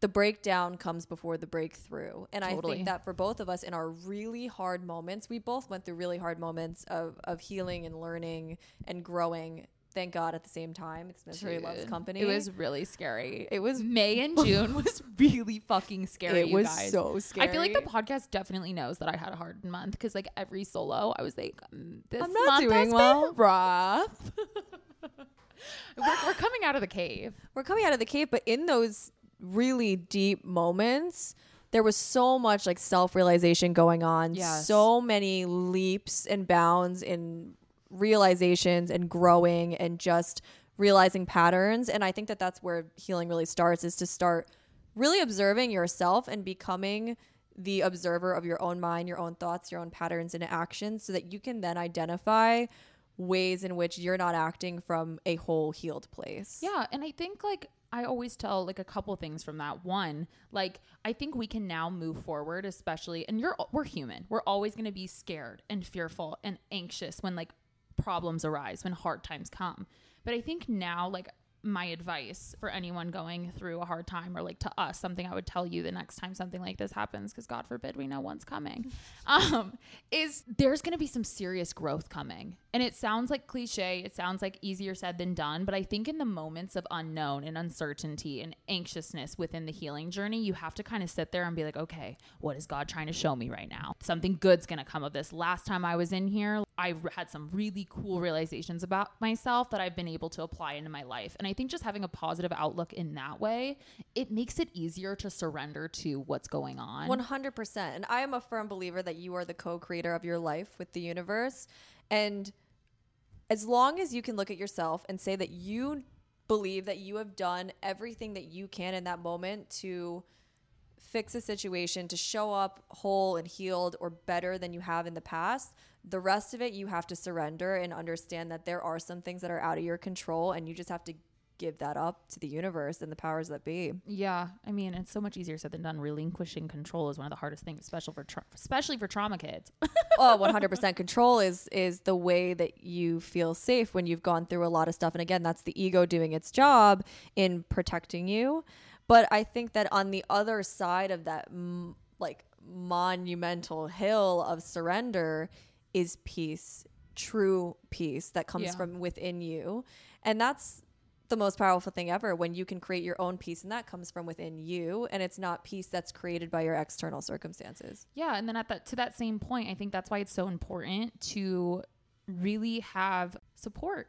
the breakdown comes before the breakthrough. And I think that for both of us in our really hard moments, we both went through really hard moments of of healing and learning and growing. Thank God at the same time. It's Misery Loves Company. It was really scary. It was- May and June was really fucking scary. it was guys. so scary. I feel like the podcast definitely knows that I had a hard month because like every solo, I was like, mm, "This I'm not month doing well." rough." we're, we're coming out of the cave. we're coming out of the cave, but in those really deep moments, there was so much like self realization going on. Yes. So many leaps and bounds in realizations and growing and just realizing patterns. And I think that that's where healing really starts is to start really observing yourself and becoming the observer of your own mind, your own thoughts, your own patterns and actions so that you can then identify ways in which you're not acting from a whole healed place. Yeah, and I think like I always tell like a couple things from that. One, like I think we can now move forward, especially and you're we're human. We're always going to be scared and fearful and anxious when like problems arise, when hard times come. But I think now like my advice for anyone going through a hard time or like to us something i would tell you the next time something like this happens because god forbid we know one's coming um is there's going to be some serious growth coming and it sounds like cliche it sounds like easier said than done but i think in the moments of unknown and uncertainty and anxiousness within the healing journey you have to kind of sit there and be like okay what is god trying to show me right now something good's to come of this last time i was in here i had some really cool realizations about myself that i've been able to apply into my life and i think just having a positive outlook in that way it makes it easier to surrender to what's going on 100%. And I am a firm believer that you are the co creator of your life with the universe. And as long as you can look at yourself and say that you believe that you have done everything that you can in that moment to fix a situation, to show up whole and healed or better than you have in the past, the rest of it you have to surrender and understand that there are some things that are out of your control and you just have to give that up to the universe and the powers that be. Yeah, I mean, it's so much easier said than done. Relinquishing control is one of the hardest things, especially for tra- especially for trauma kids. oh, 100% control is is the way that you feel safe when you've gone through a lot of stuff and again, that's the ego doing its job in protecting you. But I think that on the other side of that m- like monumental hill of surrender is peace, true peace that comes Yeah. from within you. And that's the most powerful thing ever when you can create your own peace and that comes from within you and it's not peace that's created by your external circumstances. Yeah, and then at that to that same point, I think that's why it's so important to really have support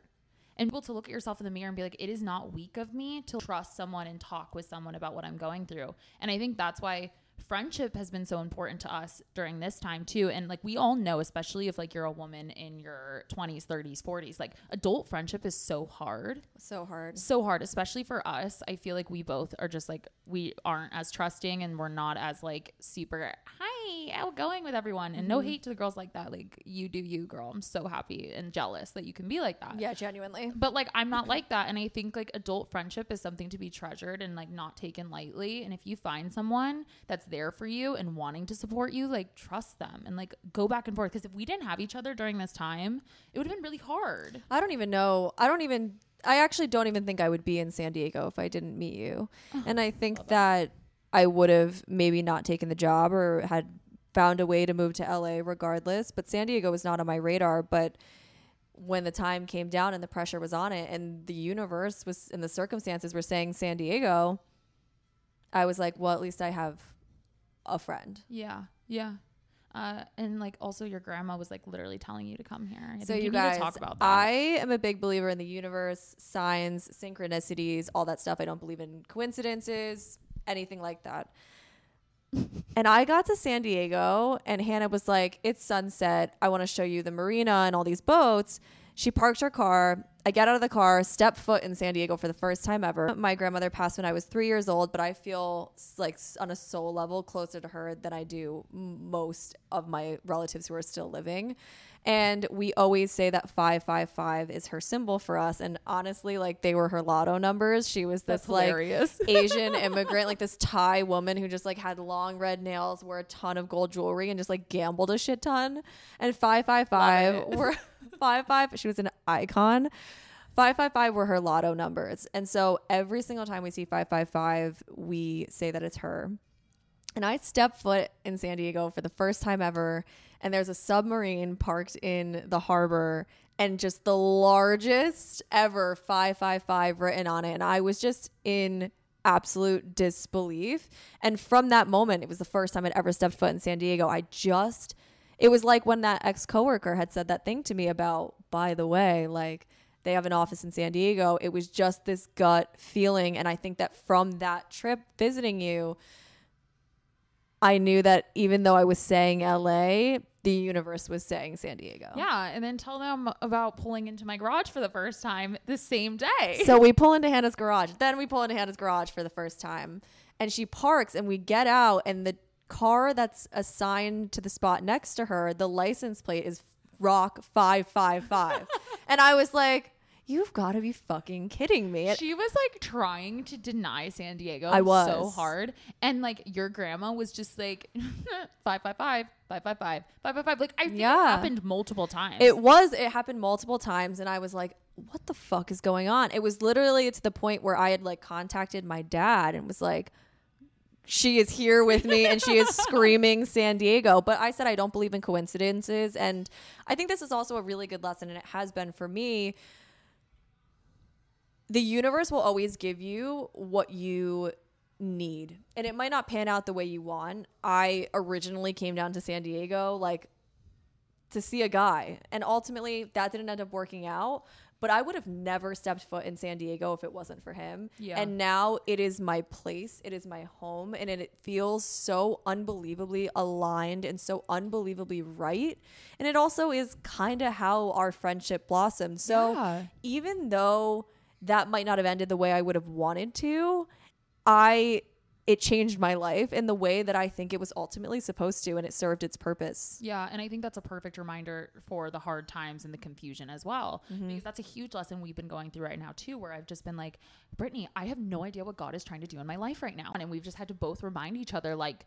and able to look at yourself in the mirror and be like, it is not weak of me to trust someone and talk with someone about what I'm going through. And I think that's why friendship has been so important to us during this time too. And like we all know, especially if like you're a woman in your 20s, 30s, 40s, like adult friendship is so hard So hard. so hard especially for us i feel like we both are just like we aren't as trusting and we're not as like super hi outgoing with everyone and no mm-hmm. hate to the girls like that like you do you girl i'm so happy and jealous that you can be like that Yeah, genuinely. but like i'm not like that and i think like adult friendship is something to be treasured and like not taken lightly and if you find someone that's there for you and wanting to support you like trust them and like go back and forth because if we didn't have each other during this time it would have been really hard I don't even know. I don't even. I actually don't even think I would be in San Diego if I didn't meet you. and I think that I would have maybe not taken the job or had found a way to move to LA regardless. But San Diego was not on my radar. But when the time came down and the pressure was on it, and the universe was and the circumstances were saying San Diego, I was like, well, at least I have a friend. Yeah, yeah. Uh, and like also your grandma was like literally telling you to come here. I so you, you, guys, talk about that. I am a big believer in the universe, signs, synchronicities, all that stuff. I don't believe in coincidences, anything like that. and I got to San Diego, and Hannah was like, "It's sunset. I want to show you the marina and all these boats." She parked her car. I get out of the car, step foot in San Diego for the first time ever. My grandmother passed when I was three years old, but I feel like on a soul level closer to her than I do most of my relatives who are still living. And we always say that 555 is her symbol for us. And honestly, like they were her lotto numbers. She was this like. Asian immigrant, like this Thai woman who just like had long red nails, wore a ton of gold jewelry, and just like gambled a shit ton. And 555 were five five. She was an icon. 555 were her lotto numbers. And so every single time we see 555, we say that it's her. And I step foot in San Diego for the first time ever. And there's a submarine parked in the harbor and just the largest ever 555 written on it. And I was just in absolute disbelief. And from that moment, it was the first time I'd ever stepped foot in San Diego. I just, it was like when that ex coworker had said that thing to me about, by the way, like, they have an office in San Diego. It was just this gut feeling. And I think that from that trip visiting you, I knew that even though I was saying LA, the universe was saying San Diego. yeah, and then tell them about pulling into my garage for the first time the same day. So we pull into Hannah's garage. Then we pull into Hannah's garage for the first time. And she parks and we get out and the car that's assigned to the spot next to her, the license plate is Rock 555. and I was like, You've got to be fucking kidding me. she was like trying to deny San Diego I was. so hard. And like your grandma was just like 555, 555, 555. Like I think Yeah. it happened multiple times. It was. It happened multiple times, and I was like, "What the fuck is going on?" It was literally to the point where I had like contacted my dad and was like, "She is here with me, and she is screaming San Diego." But I said I don't believe in coincidences, and I think this is also a really good lesson, and it has been for me. The universe will always give you what you need, and it might not pan out the way you want. I originally came down to San Diego like to see a guy. And ultimately, that didn't end up working out. But I would have never stepped foot in San Diego if it wasn't for him. Yeah. And now it is my place, it is my home, and it, it feels so unbelievably aligned and so unbelievably right. And it also is kind of how our friendship blossomed. So Yeah. even though that might not have ended the way I would have wanted to, I it changed my life in the way that I think it was ultimately supposed to, and it served its purpose. Yeah, and I think that's a perfect reminder for the hard times and the confusion as well, Mm-hmm. because that's a huge lesson we've been going through right now too. Where I've just been like, Brittany, I have no idea what God is trying to do in my life right now, and we've just had to both remind each other like.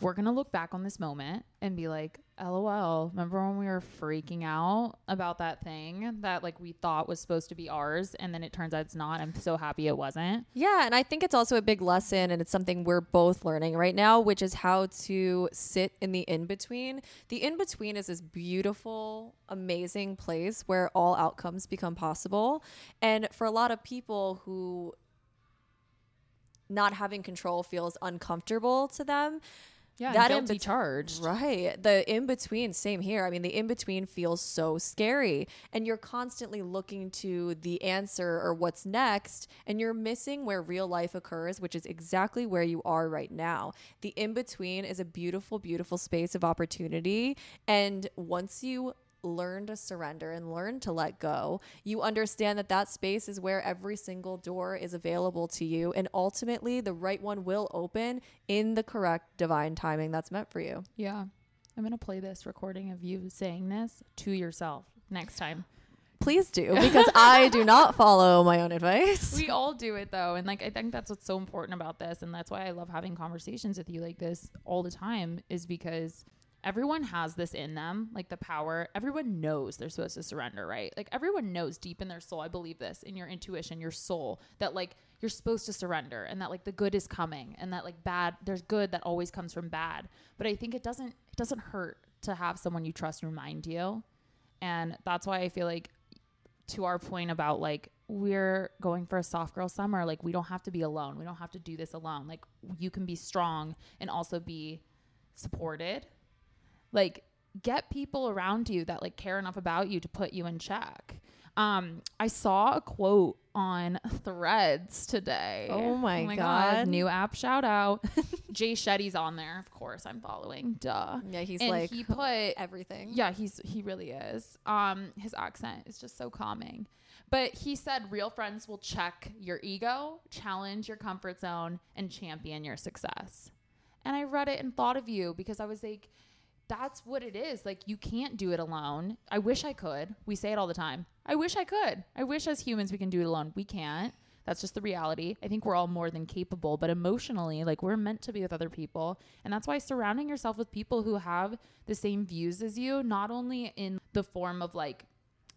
We're gonna look back on this moment and be like, LOL, remember when we were freaking out about that thing that like we thought was supposed to be ours and then it turns out it's not. I'm so happy it wasn't. Yeah, and I think it's also a big lesson, and it's something we're both learning right now, which is how to sit in the in between. The in between is this beautiful, amazing place where all outcomes become possible. And for a lot of people who not having control feels uncomfortable to them, Yeah, That in bet- charged. Right. The in between, same here. I mean, the in between feels so scary, and you're constantly looking to the answer or what's next, and you're missing where real life occurs, which is exactly where you are right now. The in between is a beautiful, beautiful space of opportunity. And once you learn to surrender and learn to let go, you understand that that space is where every single door is available to you. And ultimately, the right one will open in the correct divine timing that's meant for you. Yeah. I'm going to play this recording of you saying this to yourself next time. Please do, because I do not follow my own advice. we all do it though. And like, I think that's what's so important about this. And that's why I love having conversations with you like this all the time, is because everyone has this in them, like the power. Everyone knows they're supposed to surrender, right? Like, everyone knows deep in their soul. I believe this in your intuition, your soul, that like you're supposed to surrender and that like the good is coming and that like bad, there's good that always comes from bad. But I think it doesn't, it doesn't hurt to have someone you trust remind you. And that's why I feel like to our point about like we're going for a soft girl summer like we don't have to be alone we don't have to do this alone like you can be strong and also be supported like get people around you that like care enough about you to put you in check um i saw a quote on threads today Oh my God. new app shout out jay shetty's on there of course i'm following duh yeah, he's and like he put everything. yeah, he's he really is. Um, his accent is just so calming. But he said real friends will check your ego, challenge your comfort zone, and champion your success. And I read it and thought of you because I was like, that's what it is. Like you can't do it alone. I wish I could. We say it all the time. I wish I could. I wish as humans we can do it alone. We can't. That's just the reality. I think we're all more than capable, but emotionally, like we're meant to be with other people. And that's why surrounding yourself with people who have the same views as you, not only in the form of like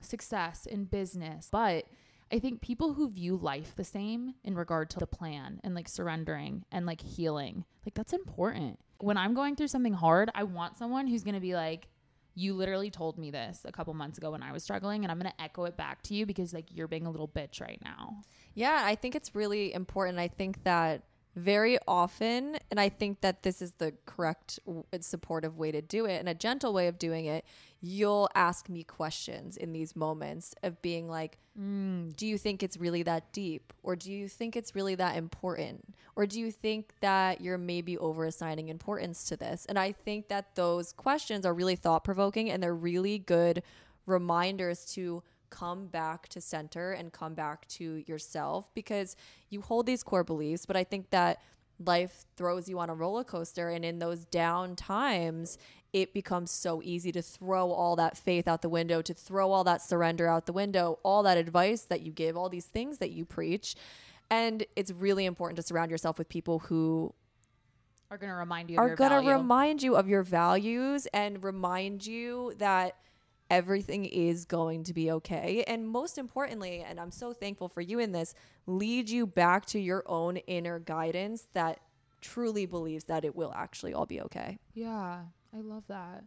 success in business, but I think people who view life the same in regard to the plan and like surrendering and like healing, like that's important. When I'm going through something hard, I want someone who's going to be like, you literally told me this a couple months ago when I was struggling, and I'm going to echo it back to you because like you're being a little bitch right now. Yeah, I think it's really important. I think that very often, and I think that this is the correct and supportive way to do it and a gentle way of doing it, you'll ask me questions in these moments of being like, mm. do you think it's really that deep? Or do you think it's really that important? Or do you think that you're maybe over assigning importance to this? And I think that those questions are really thought provoking and they're really good reminders to come back to center and come back to yourself because you hold these core beliefs. But I think that life throws you on a roller coaster. And in those down times, it becomes so easy to throw all that faith out the window, to throw all that surrender out the window, all that advice that you give, all these things that you preach. And it's really important to surround yourself with people who Are going to remind you of are going to remind you of your values and remind you that everything is going to be okay. And most importantly, and I'm so thankful for you in this, lead you back to your own inner guidance that truly believes that it will actually all be okay. Yeah, I love that.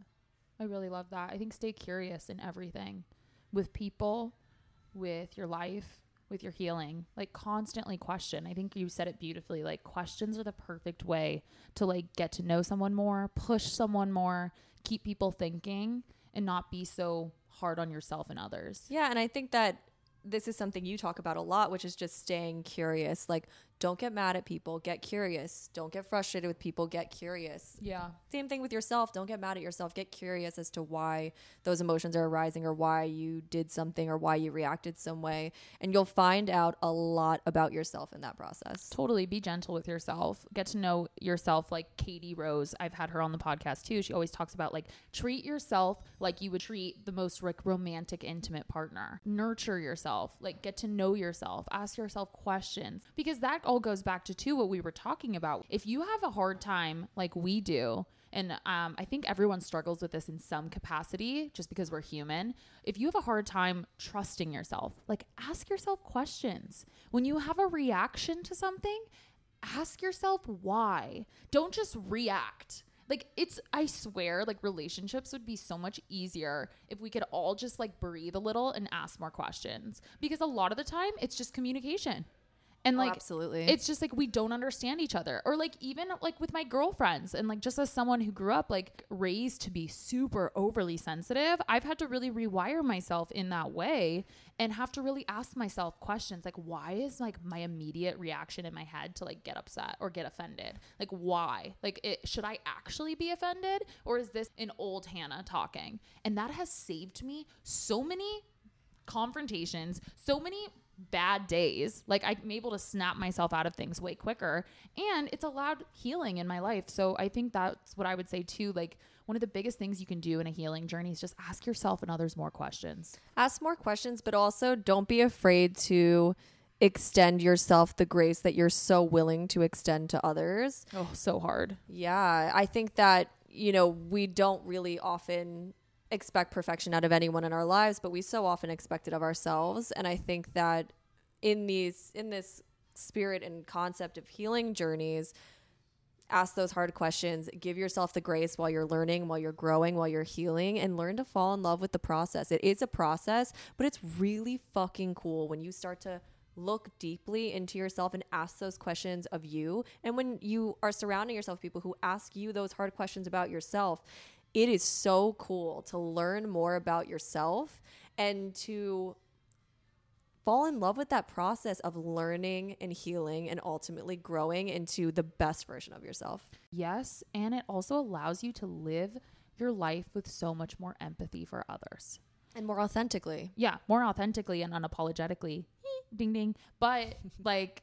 I really love that. I think stay curious in everything with people, with your life, with your healing. Like constantly question. I think you said it beautifully. Like questions are the perfect way to like get to know someone more, push someone more, keep people thinking and not be so hard on yourself and others. Yeah, and I think that this is something you talk about a lot, which is just staying curious. Like, don't get mad at people, get curious. Don't get frustrated with people, get curious. Yeah. Same thing with yourself. Don't get mad at yourself. Get curious as to why those emotions are arising or why you did something or why you reacted some way. And you'll find out a lot about yourself in that process. Totally be gentle with yourself. Get to know yourself like Katie Rose. I've had her on the podcast too. She always talks about like treat yourself like you would treat the most like romantic intimate partner. Nurture yourself. Like get to know yourself. Ask yourself questions because that all goes back to too what we were talking about. If you have a hard time like we do, and um, I think everyone struggles with this in some capacity just because we're human. If you have a hard time trusting yourself, like ask yourself questions. When you have a reaction to something, ask yourself why. Don't just react. Like it's I swear like relationships would be so much easier if we could all just like breathe a little and ask more questions because a lot of the time it's just communication. And Oh, like absolutely. it's just like we don't understand each other. Or like even like with my girlfriends and like just as someone who grew up like raised to be super overly sensitive i've had to really rewire myself in that way and have to really ask myself questions like why is like my immediate reaction in my head to like get upset or get offended? Like why? Like it, should i actually be offended or is this an old hannah talking? And that has saved me so many confrontations, so many bad days. Like I'm able to snap myself out of things way quicker and it's allowed healing in my life. So I think that's what I would say too. Like one of the biggest things you can do in a healing journey is just ask yourself and others more questions. ask more questions, but also don't be afraid to extend yourself the grace that you're so willing to extend to others. Oh, so hard. Yeah, I think that, you know, we don't really often expect perfection out of anyone in our lives, but we so often expect it of ourselves. And I think that in these in this spirit and concept of healing journeys, ask those hard questions, give yourself the grace while you're learning, while you're growing, while you're healing, and learn to fall in love with the process. It is a process, but it's really fucking cool when you start to look deeply into yourself and ask those questions of you. And when you are surrounding yourself with people who ask you those hard questions about yourself, it is so cool to learn more about yourself and to fall in love with that process of learning and healing and ultimately growing into the best version of yourself. Yes, and it also allows you to live your life with so much more empathy for others. And more authentically. yeah, more authentically and unapologetically. Ding ding. But like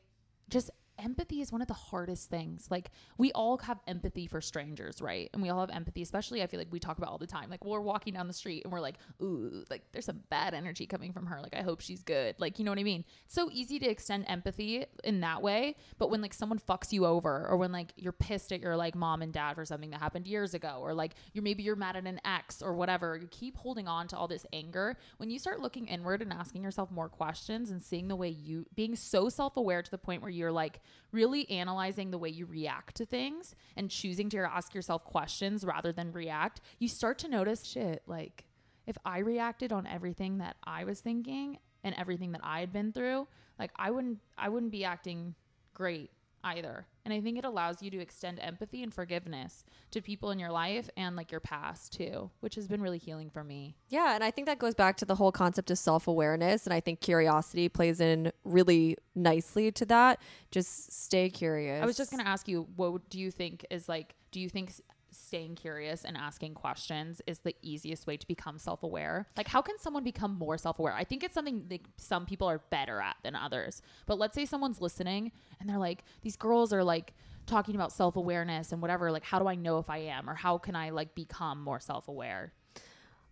just empathy is one of the hardest things. Like we all have empathy for strangers, right? And we all have empathy, especially I feel like we talk about all the time. Like we're walking down the street and we're like, ooh, like there's some bad energy coming from her. Like I hope she's good. Like you know what I mean? It's so easy to extend empathy in that way, but when like someone fucks you over or when like you're pissed at your like mom and dad for something that happened years ago or like you're maybe you're mad at an ex or whatever, you keep holding on to all this anger. When you start looking inward and asking yourself more questions and seeing the way you being so self-aware to the point where you're like really analyzing the way you react to things and choosing to ask yourself questions rather than react, you start to notice shit like if I reacted on everything that I was thinking and everything that I had been through, like I wouldn't I wouldn't be acting great either. And I think it allows you to extend empathy and forgiveness to people in your life and like your past too, which has been really healing for me. Yeah, and I think that goes back to the whole concept of self awareness. And I think curiosity plays in really nicely to that. Just stay curious. I was just going to ask you, what do you think is like, do you think staying curious and asking questions is the easiest way to become self aware? Like, how can someone become more self aware? I think it's something that some people are better at than others. But let's say someone's listening and they're like, these girls are like, talking about self awareness and whatever like how do I know if I am or how can I like become more self aware?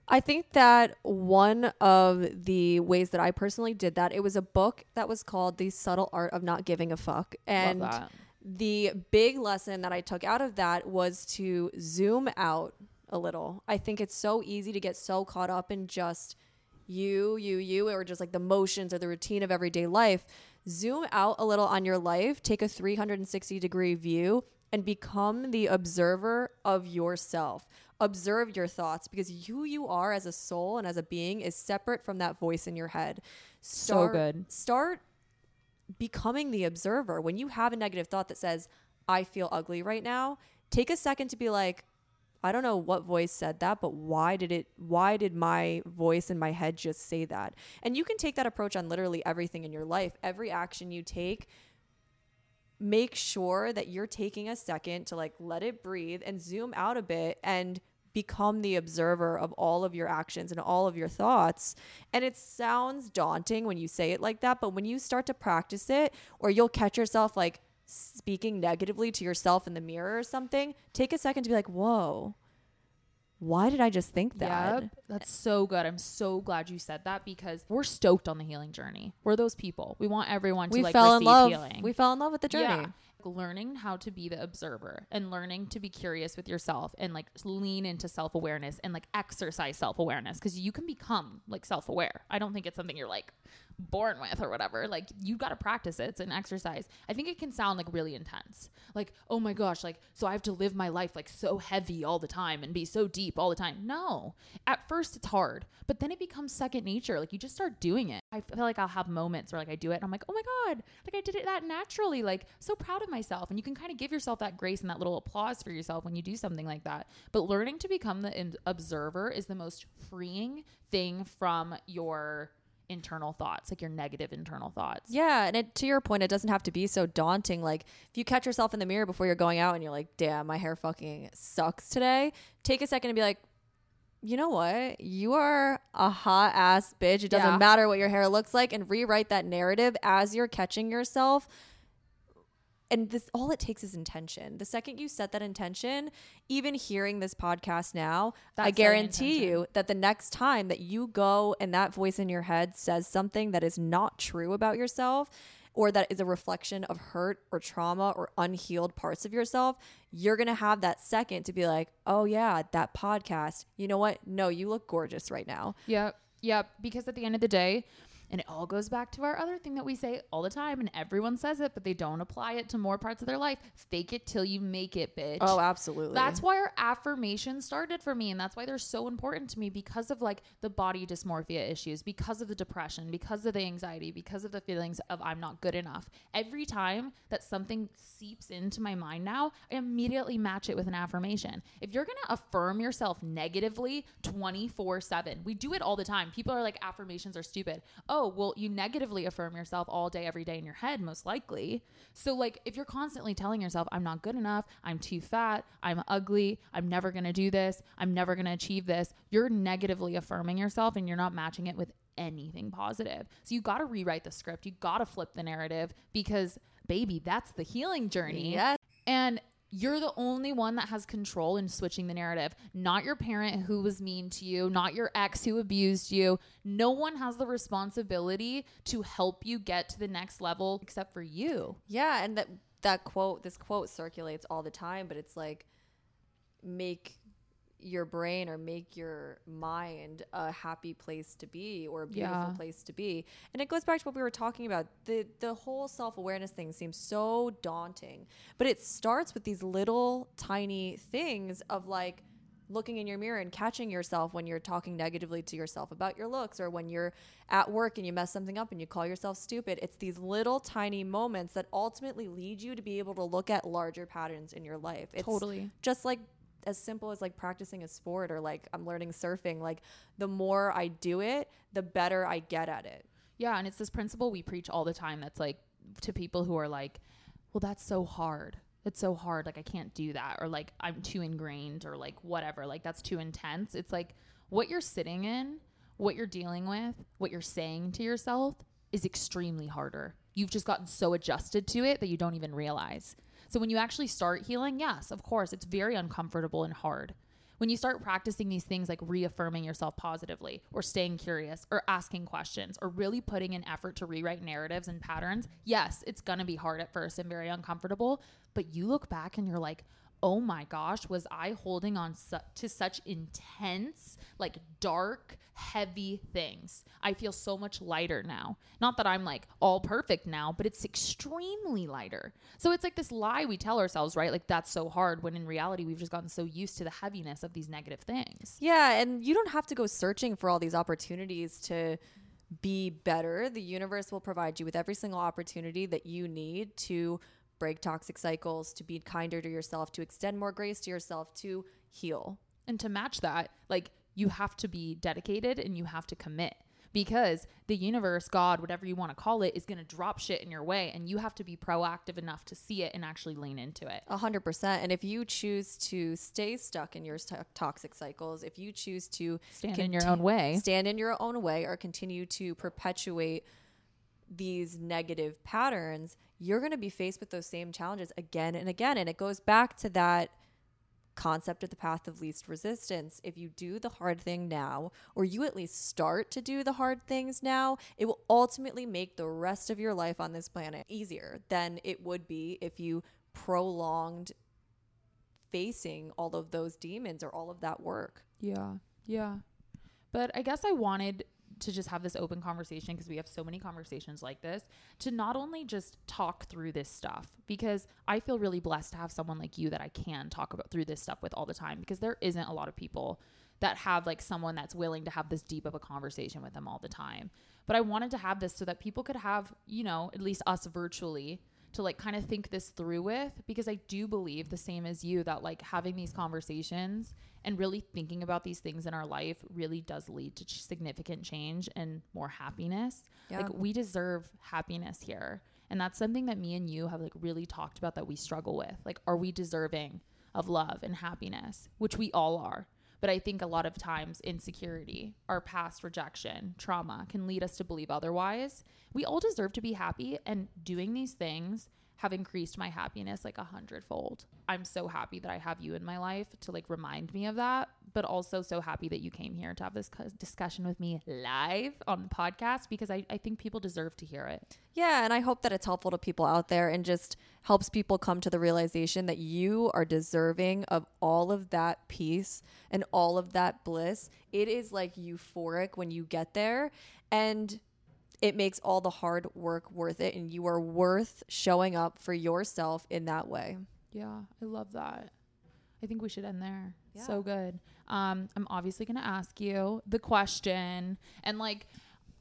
I think that one of the ways that I personally did that, it was a book that was called The Subtle Art of Not Giving a Fuck. And. The big lesson that I took out of that was to zoom out a little. I think it's so easy to get so caught up in just you, you, you, or just like the motions or the routine of everyday life. Zoom out a little on your life, take a 360 degree view, and become the observer of yourself. Observe your thoughts because who you are as a soul and as a being is separate from that voice in your head. So good. Start becoming the observer. When you have a negative thought that says, I feel ugly right now, take a second to be like, I don't know what voice said that, but why did it why did my voice in my head just say that? And you can take that approach on literally everything in your life. Every action you take make sure that you're taking a second to like let it breathe and zoom out a bit and become the observer of all of your actions and all of your thoughts. And it sounds daunting when you say it like that, but when you start to practice it, or you'll catch yourself like speaking negatively to yourself in the mirror or something, take a second to be like, whoa, why did I just think that? Yep, that's so good. I'm so glad you said that because we're stoked on the healing journey. We're those people. We want everyone to We like fell in receive love. healing. We fell in love with the journey. Yeah. Learning how to be the observer and learning to be curious with yourself and like lean into self awareness and like exercise self awareness because you can become like self aware. I don't think it's something you're like born with or whatever. Like you got to practice it. It's an exercise. I think it can sound like really intense. Like, oh my gosh, like, so I have to live my life like so heavy all the time and be so deep all the time. No. At first it's hard, but then it becomes second nature. Like you just start doing it. I feel like I'll have moments where like I do it and I'm like, oh my God, like I did it that naturally. Like so proud of myself. And you can kind of give yourself that grace and that little applause for yourself when you do something like that. But learning to become the observer is the most freeing thing from your internal thoughts, like your negative internal thoughts. Yeah, and it, to your point, it doesn't have to be so daunting. Like if you catch yourself in the mirror before you're going out and you're like, "Damn, my hair fucking sucks today." Take a second and be like, "You know what? You are a hot ass bitch. It doesn't Yeah. matter what your hair looks like." And rewrite that narrative as you're catching yourself. And this all it takes is intention. The second you set that intention, even hearing this podcast now, I That's setting guarantee you that the next time that you go and that voice in your head says something that is not true about yourself or that is a reflection of hurt or trauma or unhealed parts of yourself, you're going to have that second to be like, "Oh yeah, that podcast. You know what? No, you look gorgeous right now." Yep. Yep. Because at the end of the day, and it all goes back to our other thing that we say all the time, and everyone says it, but they don't apply it to more parts of their life. Fake it till you make it, bitch. Oh, absolutely. That's why our affirmations started for me, and that's why they're so important to me because of like the body dysmorphia issues, because of the depression, because of the anxiety, because of the feelings of I'm not good enough. Every time that something seeps into my mind now, I immediately match it with an affirmation. If you're gonna affirm yourself negatively 24 7, we do it all the time. People are like, affirmations are stupid. Oh, Oh, well, you negatively affirm yourself all day, every day in your head, most likely. So, like, if you're constantly telling yourself, I'm not good enough, I'm too fat, I'm ugly, I'm never gonna do this, I'm never gonna achieve this, you're negatively affirming yourself and you're not matching it with anything positive. So, you gotta rewrite the script, you gotta flip the narrative because, baby, that's the healing journey. Yes. And you're the only one that has control in switching the narrative, not your parent who was mean to you, not your ex who abused you. No one has the responsibility to help you get to the next level except for you. Yeah, and that that quote, this quote circulates all the time, but it's like make your brain or make your mind a happy place to be or a beautiful Yeah. place to be. And it goes back to what we were talking about. The the whole self-awareness thing seems so daunting, but it starts with these little tiny things of like looking in your mirror and catching yourself when you're talking negatively to yourself about your looks or when you're at work and you mess something up and you call yourself stupid. It's these little tiny moments that ultimately lead you to be able to look at larger patterns in your life. It's Totally. just like as simple as like practicing a sport or like I'm learning surfing. Like the more I do it, the better I get at it. Yeah, and it's this principle we preach all the time that's like to people who are like, well, that's so hard. It's so hard. Like, I can't do that. Or like, I'm too ingrained or like whatever. Like, that's too intense. It's like what you're sitting in, what you're dealing with, what you're saying to yourself is extremely harder. You've just gotten so adjusted to it that you don't even realize. So when you actually start healing, yes, of course, it's very uncomfortable and hard. When you start practicing these things like reaffirming yourself positively or staying curious or asking questions or really putting an effort to rewrite narratives and patterns, yes, it's to be hard at first and very uncomfortable, but you look back and you're like, "Oh my gosh, was I holding on su- to such intense, like dark, heavy things? I feel so much lighter now. Not that I'm like all perfect now, but it's extremely lighter. So it's like this lie we tell ourselves, right? Like that's so hard when in reality we've just gotten so used to the heaviness of these negative things. Yeah, and you don't have to go searching for all these opportunities to be better. The universe will provide you with every single opportunity that you need to break toxic cycles, to be kinder to yourself, to extend more grace to yourself, to heal. And to match that, like you have to be dedicated and you have to commit. because the universe, God, whatever you want to call it, is going to drop shit in your way and you have to be proactive enough to see it and actually lean into it. A hundred percent. And if you choose to stay stuck in your to- toxic cycles, if you choose to Stand in your own way. stand in your own way, or continue to perpetuate these negative patterns, you're going to be faced with those same challenges again and again. And it goes back to that concept of the path of least resistance. If you do the hard thing now, or you at least start to do the hard things now, it will ultimately make the rest of your life on this planet easier than it would be if you prolonged facing all of those demons or all of that work. Yeah. Yeah. But I guess I wanted to just have this open conversation because we have so many conversations like this to not only just talk through this stuff because I feel really blessed to have someone like you that I can talk about through this stuff with all the time because there isn't a lot of people that have like someone that's willing to have this deep of a conversation with them all the time. But I wanted to have this so that people could have, you know, at least us virtually to like kind of think this through with because I do believe the same as you that like having these conversations and really thinking about these things in our life really does lead to ch- significant change and more happiness. Yeah. Like we deserve happiness here. And that's something that me and you have like really talked about that we struggle with. Like are we deserving of love and happiness, which we all are. But I think a lot of times insecurity, our past rejection, trauma can lead us to believe otherwise. We all deserve to be happy, and doing these things have increased my happiness like a hundredfold. I'm so happy that I have you in my life to like remind me of that, but also so happy that you came here to have this discussion with me live on the podcast because I, I think people deserve to hear it. Yeah, and I hope that it's helpful to people out there and just helps people come to the realization that you are deserving of all of that peace and all of that bliss. It is like euphoric when you get there and it makes all the hard work worth it and you are worth showing up for yourself in that way. Yeah, I love that. I think we should end there. Yeah. So good. Um, I'm obviously gonna ask you the question, and like,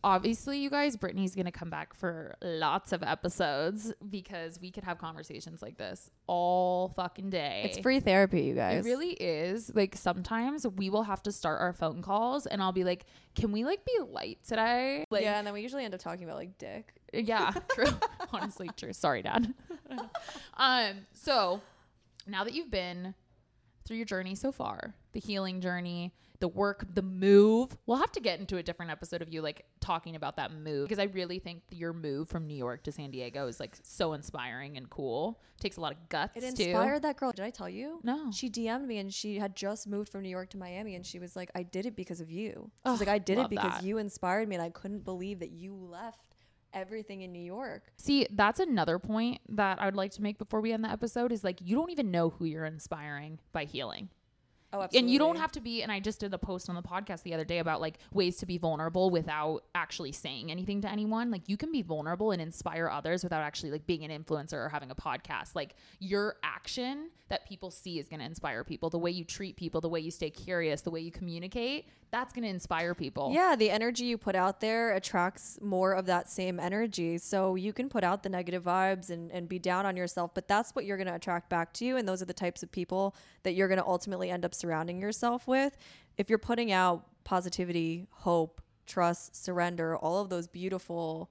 obviously, you guys, Brittany's gonna come back for lots of episodes because we could have conversations like this all fucking day. It's free therapy, you guys. It really is. Like sometimes we will have to start our phone calls, and I'll be like, "Can we like be light today?" Like, yeah, and then we usually end up talking about like dick. yeah, true. Honestly, true. Sorry, Dad. um, so now that you've been through your journey so far, the healing journey, the work, the move, we'll have to get into a different episode of you like talking about that move because I really think your move from New York to San Diego is like so inspiring and cool. Takes a lot of guts It too. inspired that girl. Did I tell you? No. She DM'd me and she had just moved from New York to Miami and she was like, I did it because of you. She was like, I did it because that. you inspired me and I couldn't believe that you left everything in New York. See, that's another point that I would like to make before we end the episode is like you don't even know who you're inspiring by healing. Oh, absolutely. and you don't have to be and i just did a post on the podcast the other day about like ways to be vulnerable without actually saying anything to anyone like you can be vulnerable and inspire others without actually like being an influencer or having a podcast like your action that people see is going to inspire people the way you treat people the way you stay curious the way you communicate that's going to inspire people Yeah, the energy you put out there attracts more of that same energy. So you can put out the negative vibes and, and be down on yourself, but that's what you're going to attract back to you. And those are the types of people that you're going to ultimately end up surrounding yourself with. If you're putting out positivity, hope, trust, surrender, all of those beautiful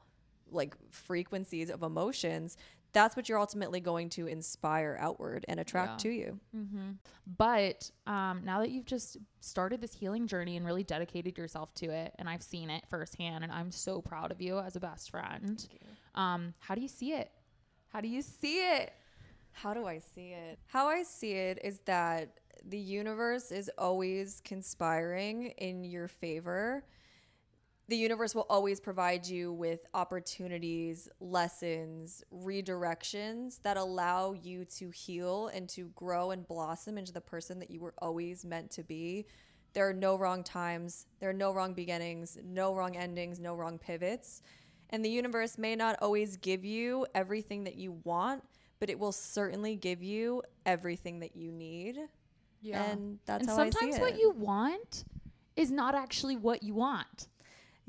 like frequencies of emotions, that's what you're ultimately going to inspire outward and attract Yeah. to you. But um, now that you've just started this healing journey and really dedicated yourself to it, and I've seen it firsthand, and I'm so proud of you as a best friend. Um, how do you see it? How do you see it? How do I see it? How I see it is that the universe is always conspiring in your favor. The universe will always provide you with opportunities, lessons, redirections that allow you to heal and to grow and blossom into the person that you were always meant to be. There are no wrong times, there are no wrong beginnings, no wrong endings, no wrong pivots. And the universe may not always give you everything that you want, but it will certainly give you everything that you need. And that's and how I sometimes what you want is not actually what you want.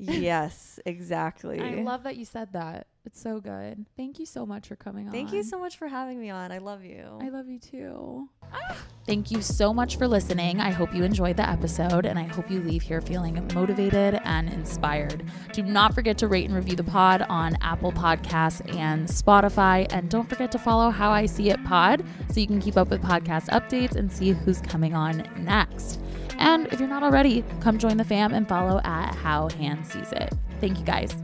Yes, exactly. I love that you said that. It's so good. Thank you so much for coming on. Thank you so much for having me on. I love you. I love you too. Ah. Thank you so much for listening. I hope you enjoyed the episode and I hope you leave here feeling motivated and inspired. Do not forget to rate and review the pod on Apple Podcasts and Spotify. And don't forget to follow How I See It Pod so you can keep up with podcast updates and see who's coming on next. And if you're not already, come join the fam and follow at How Han Sees It. Thank you guys.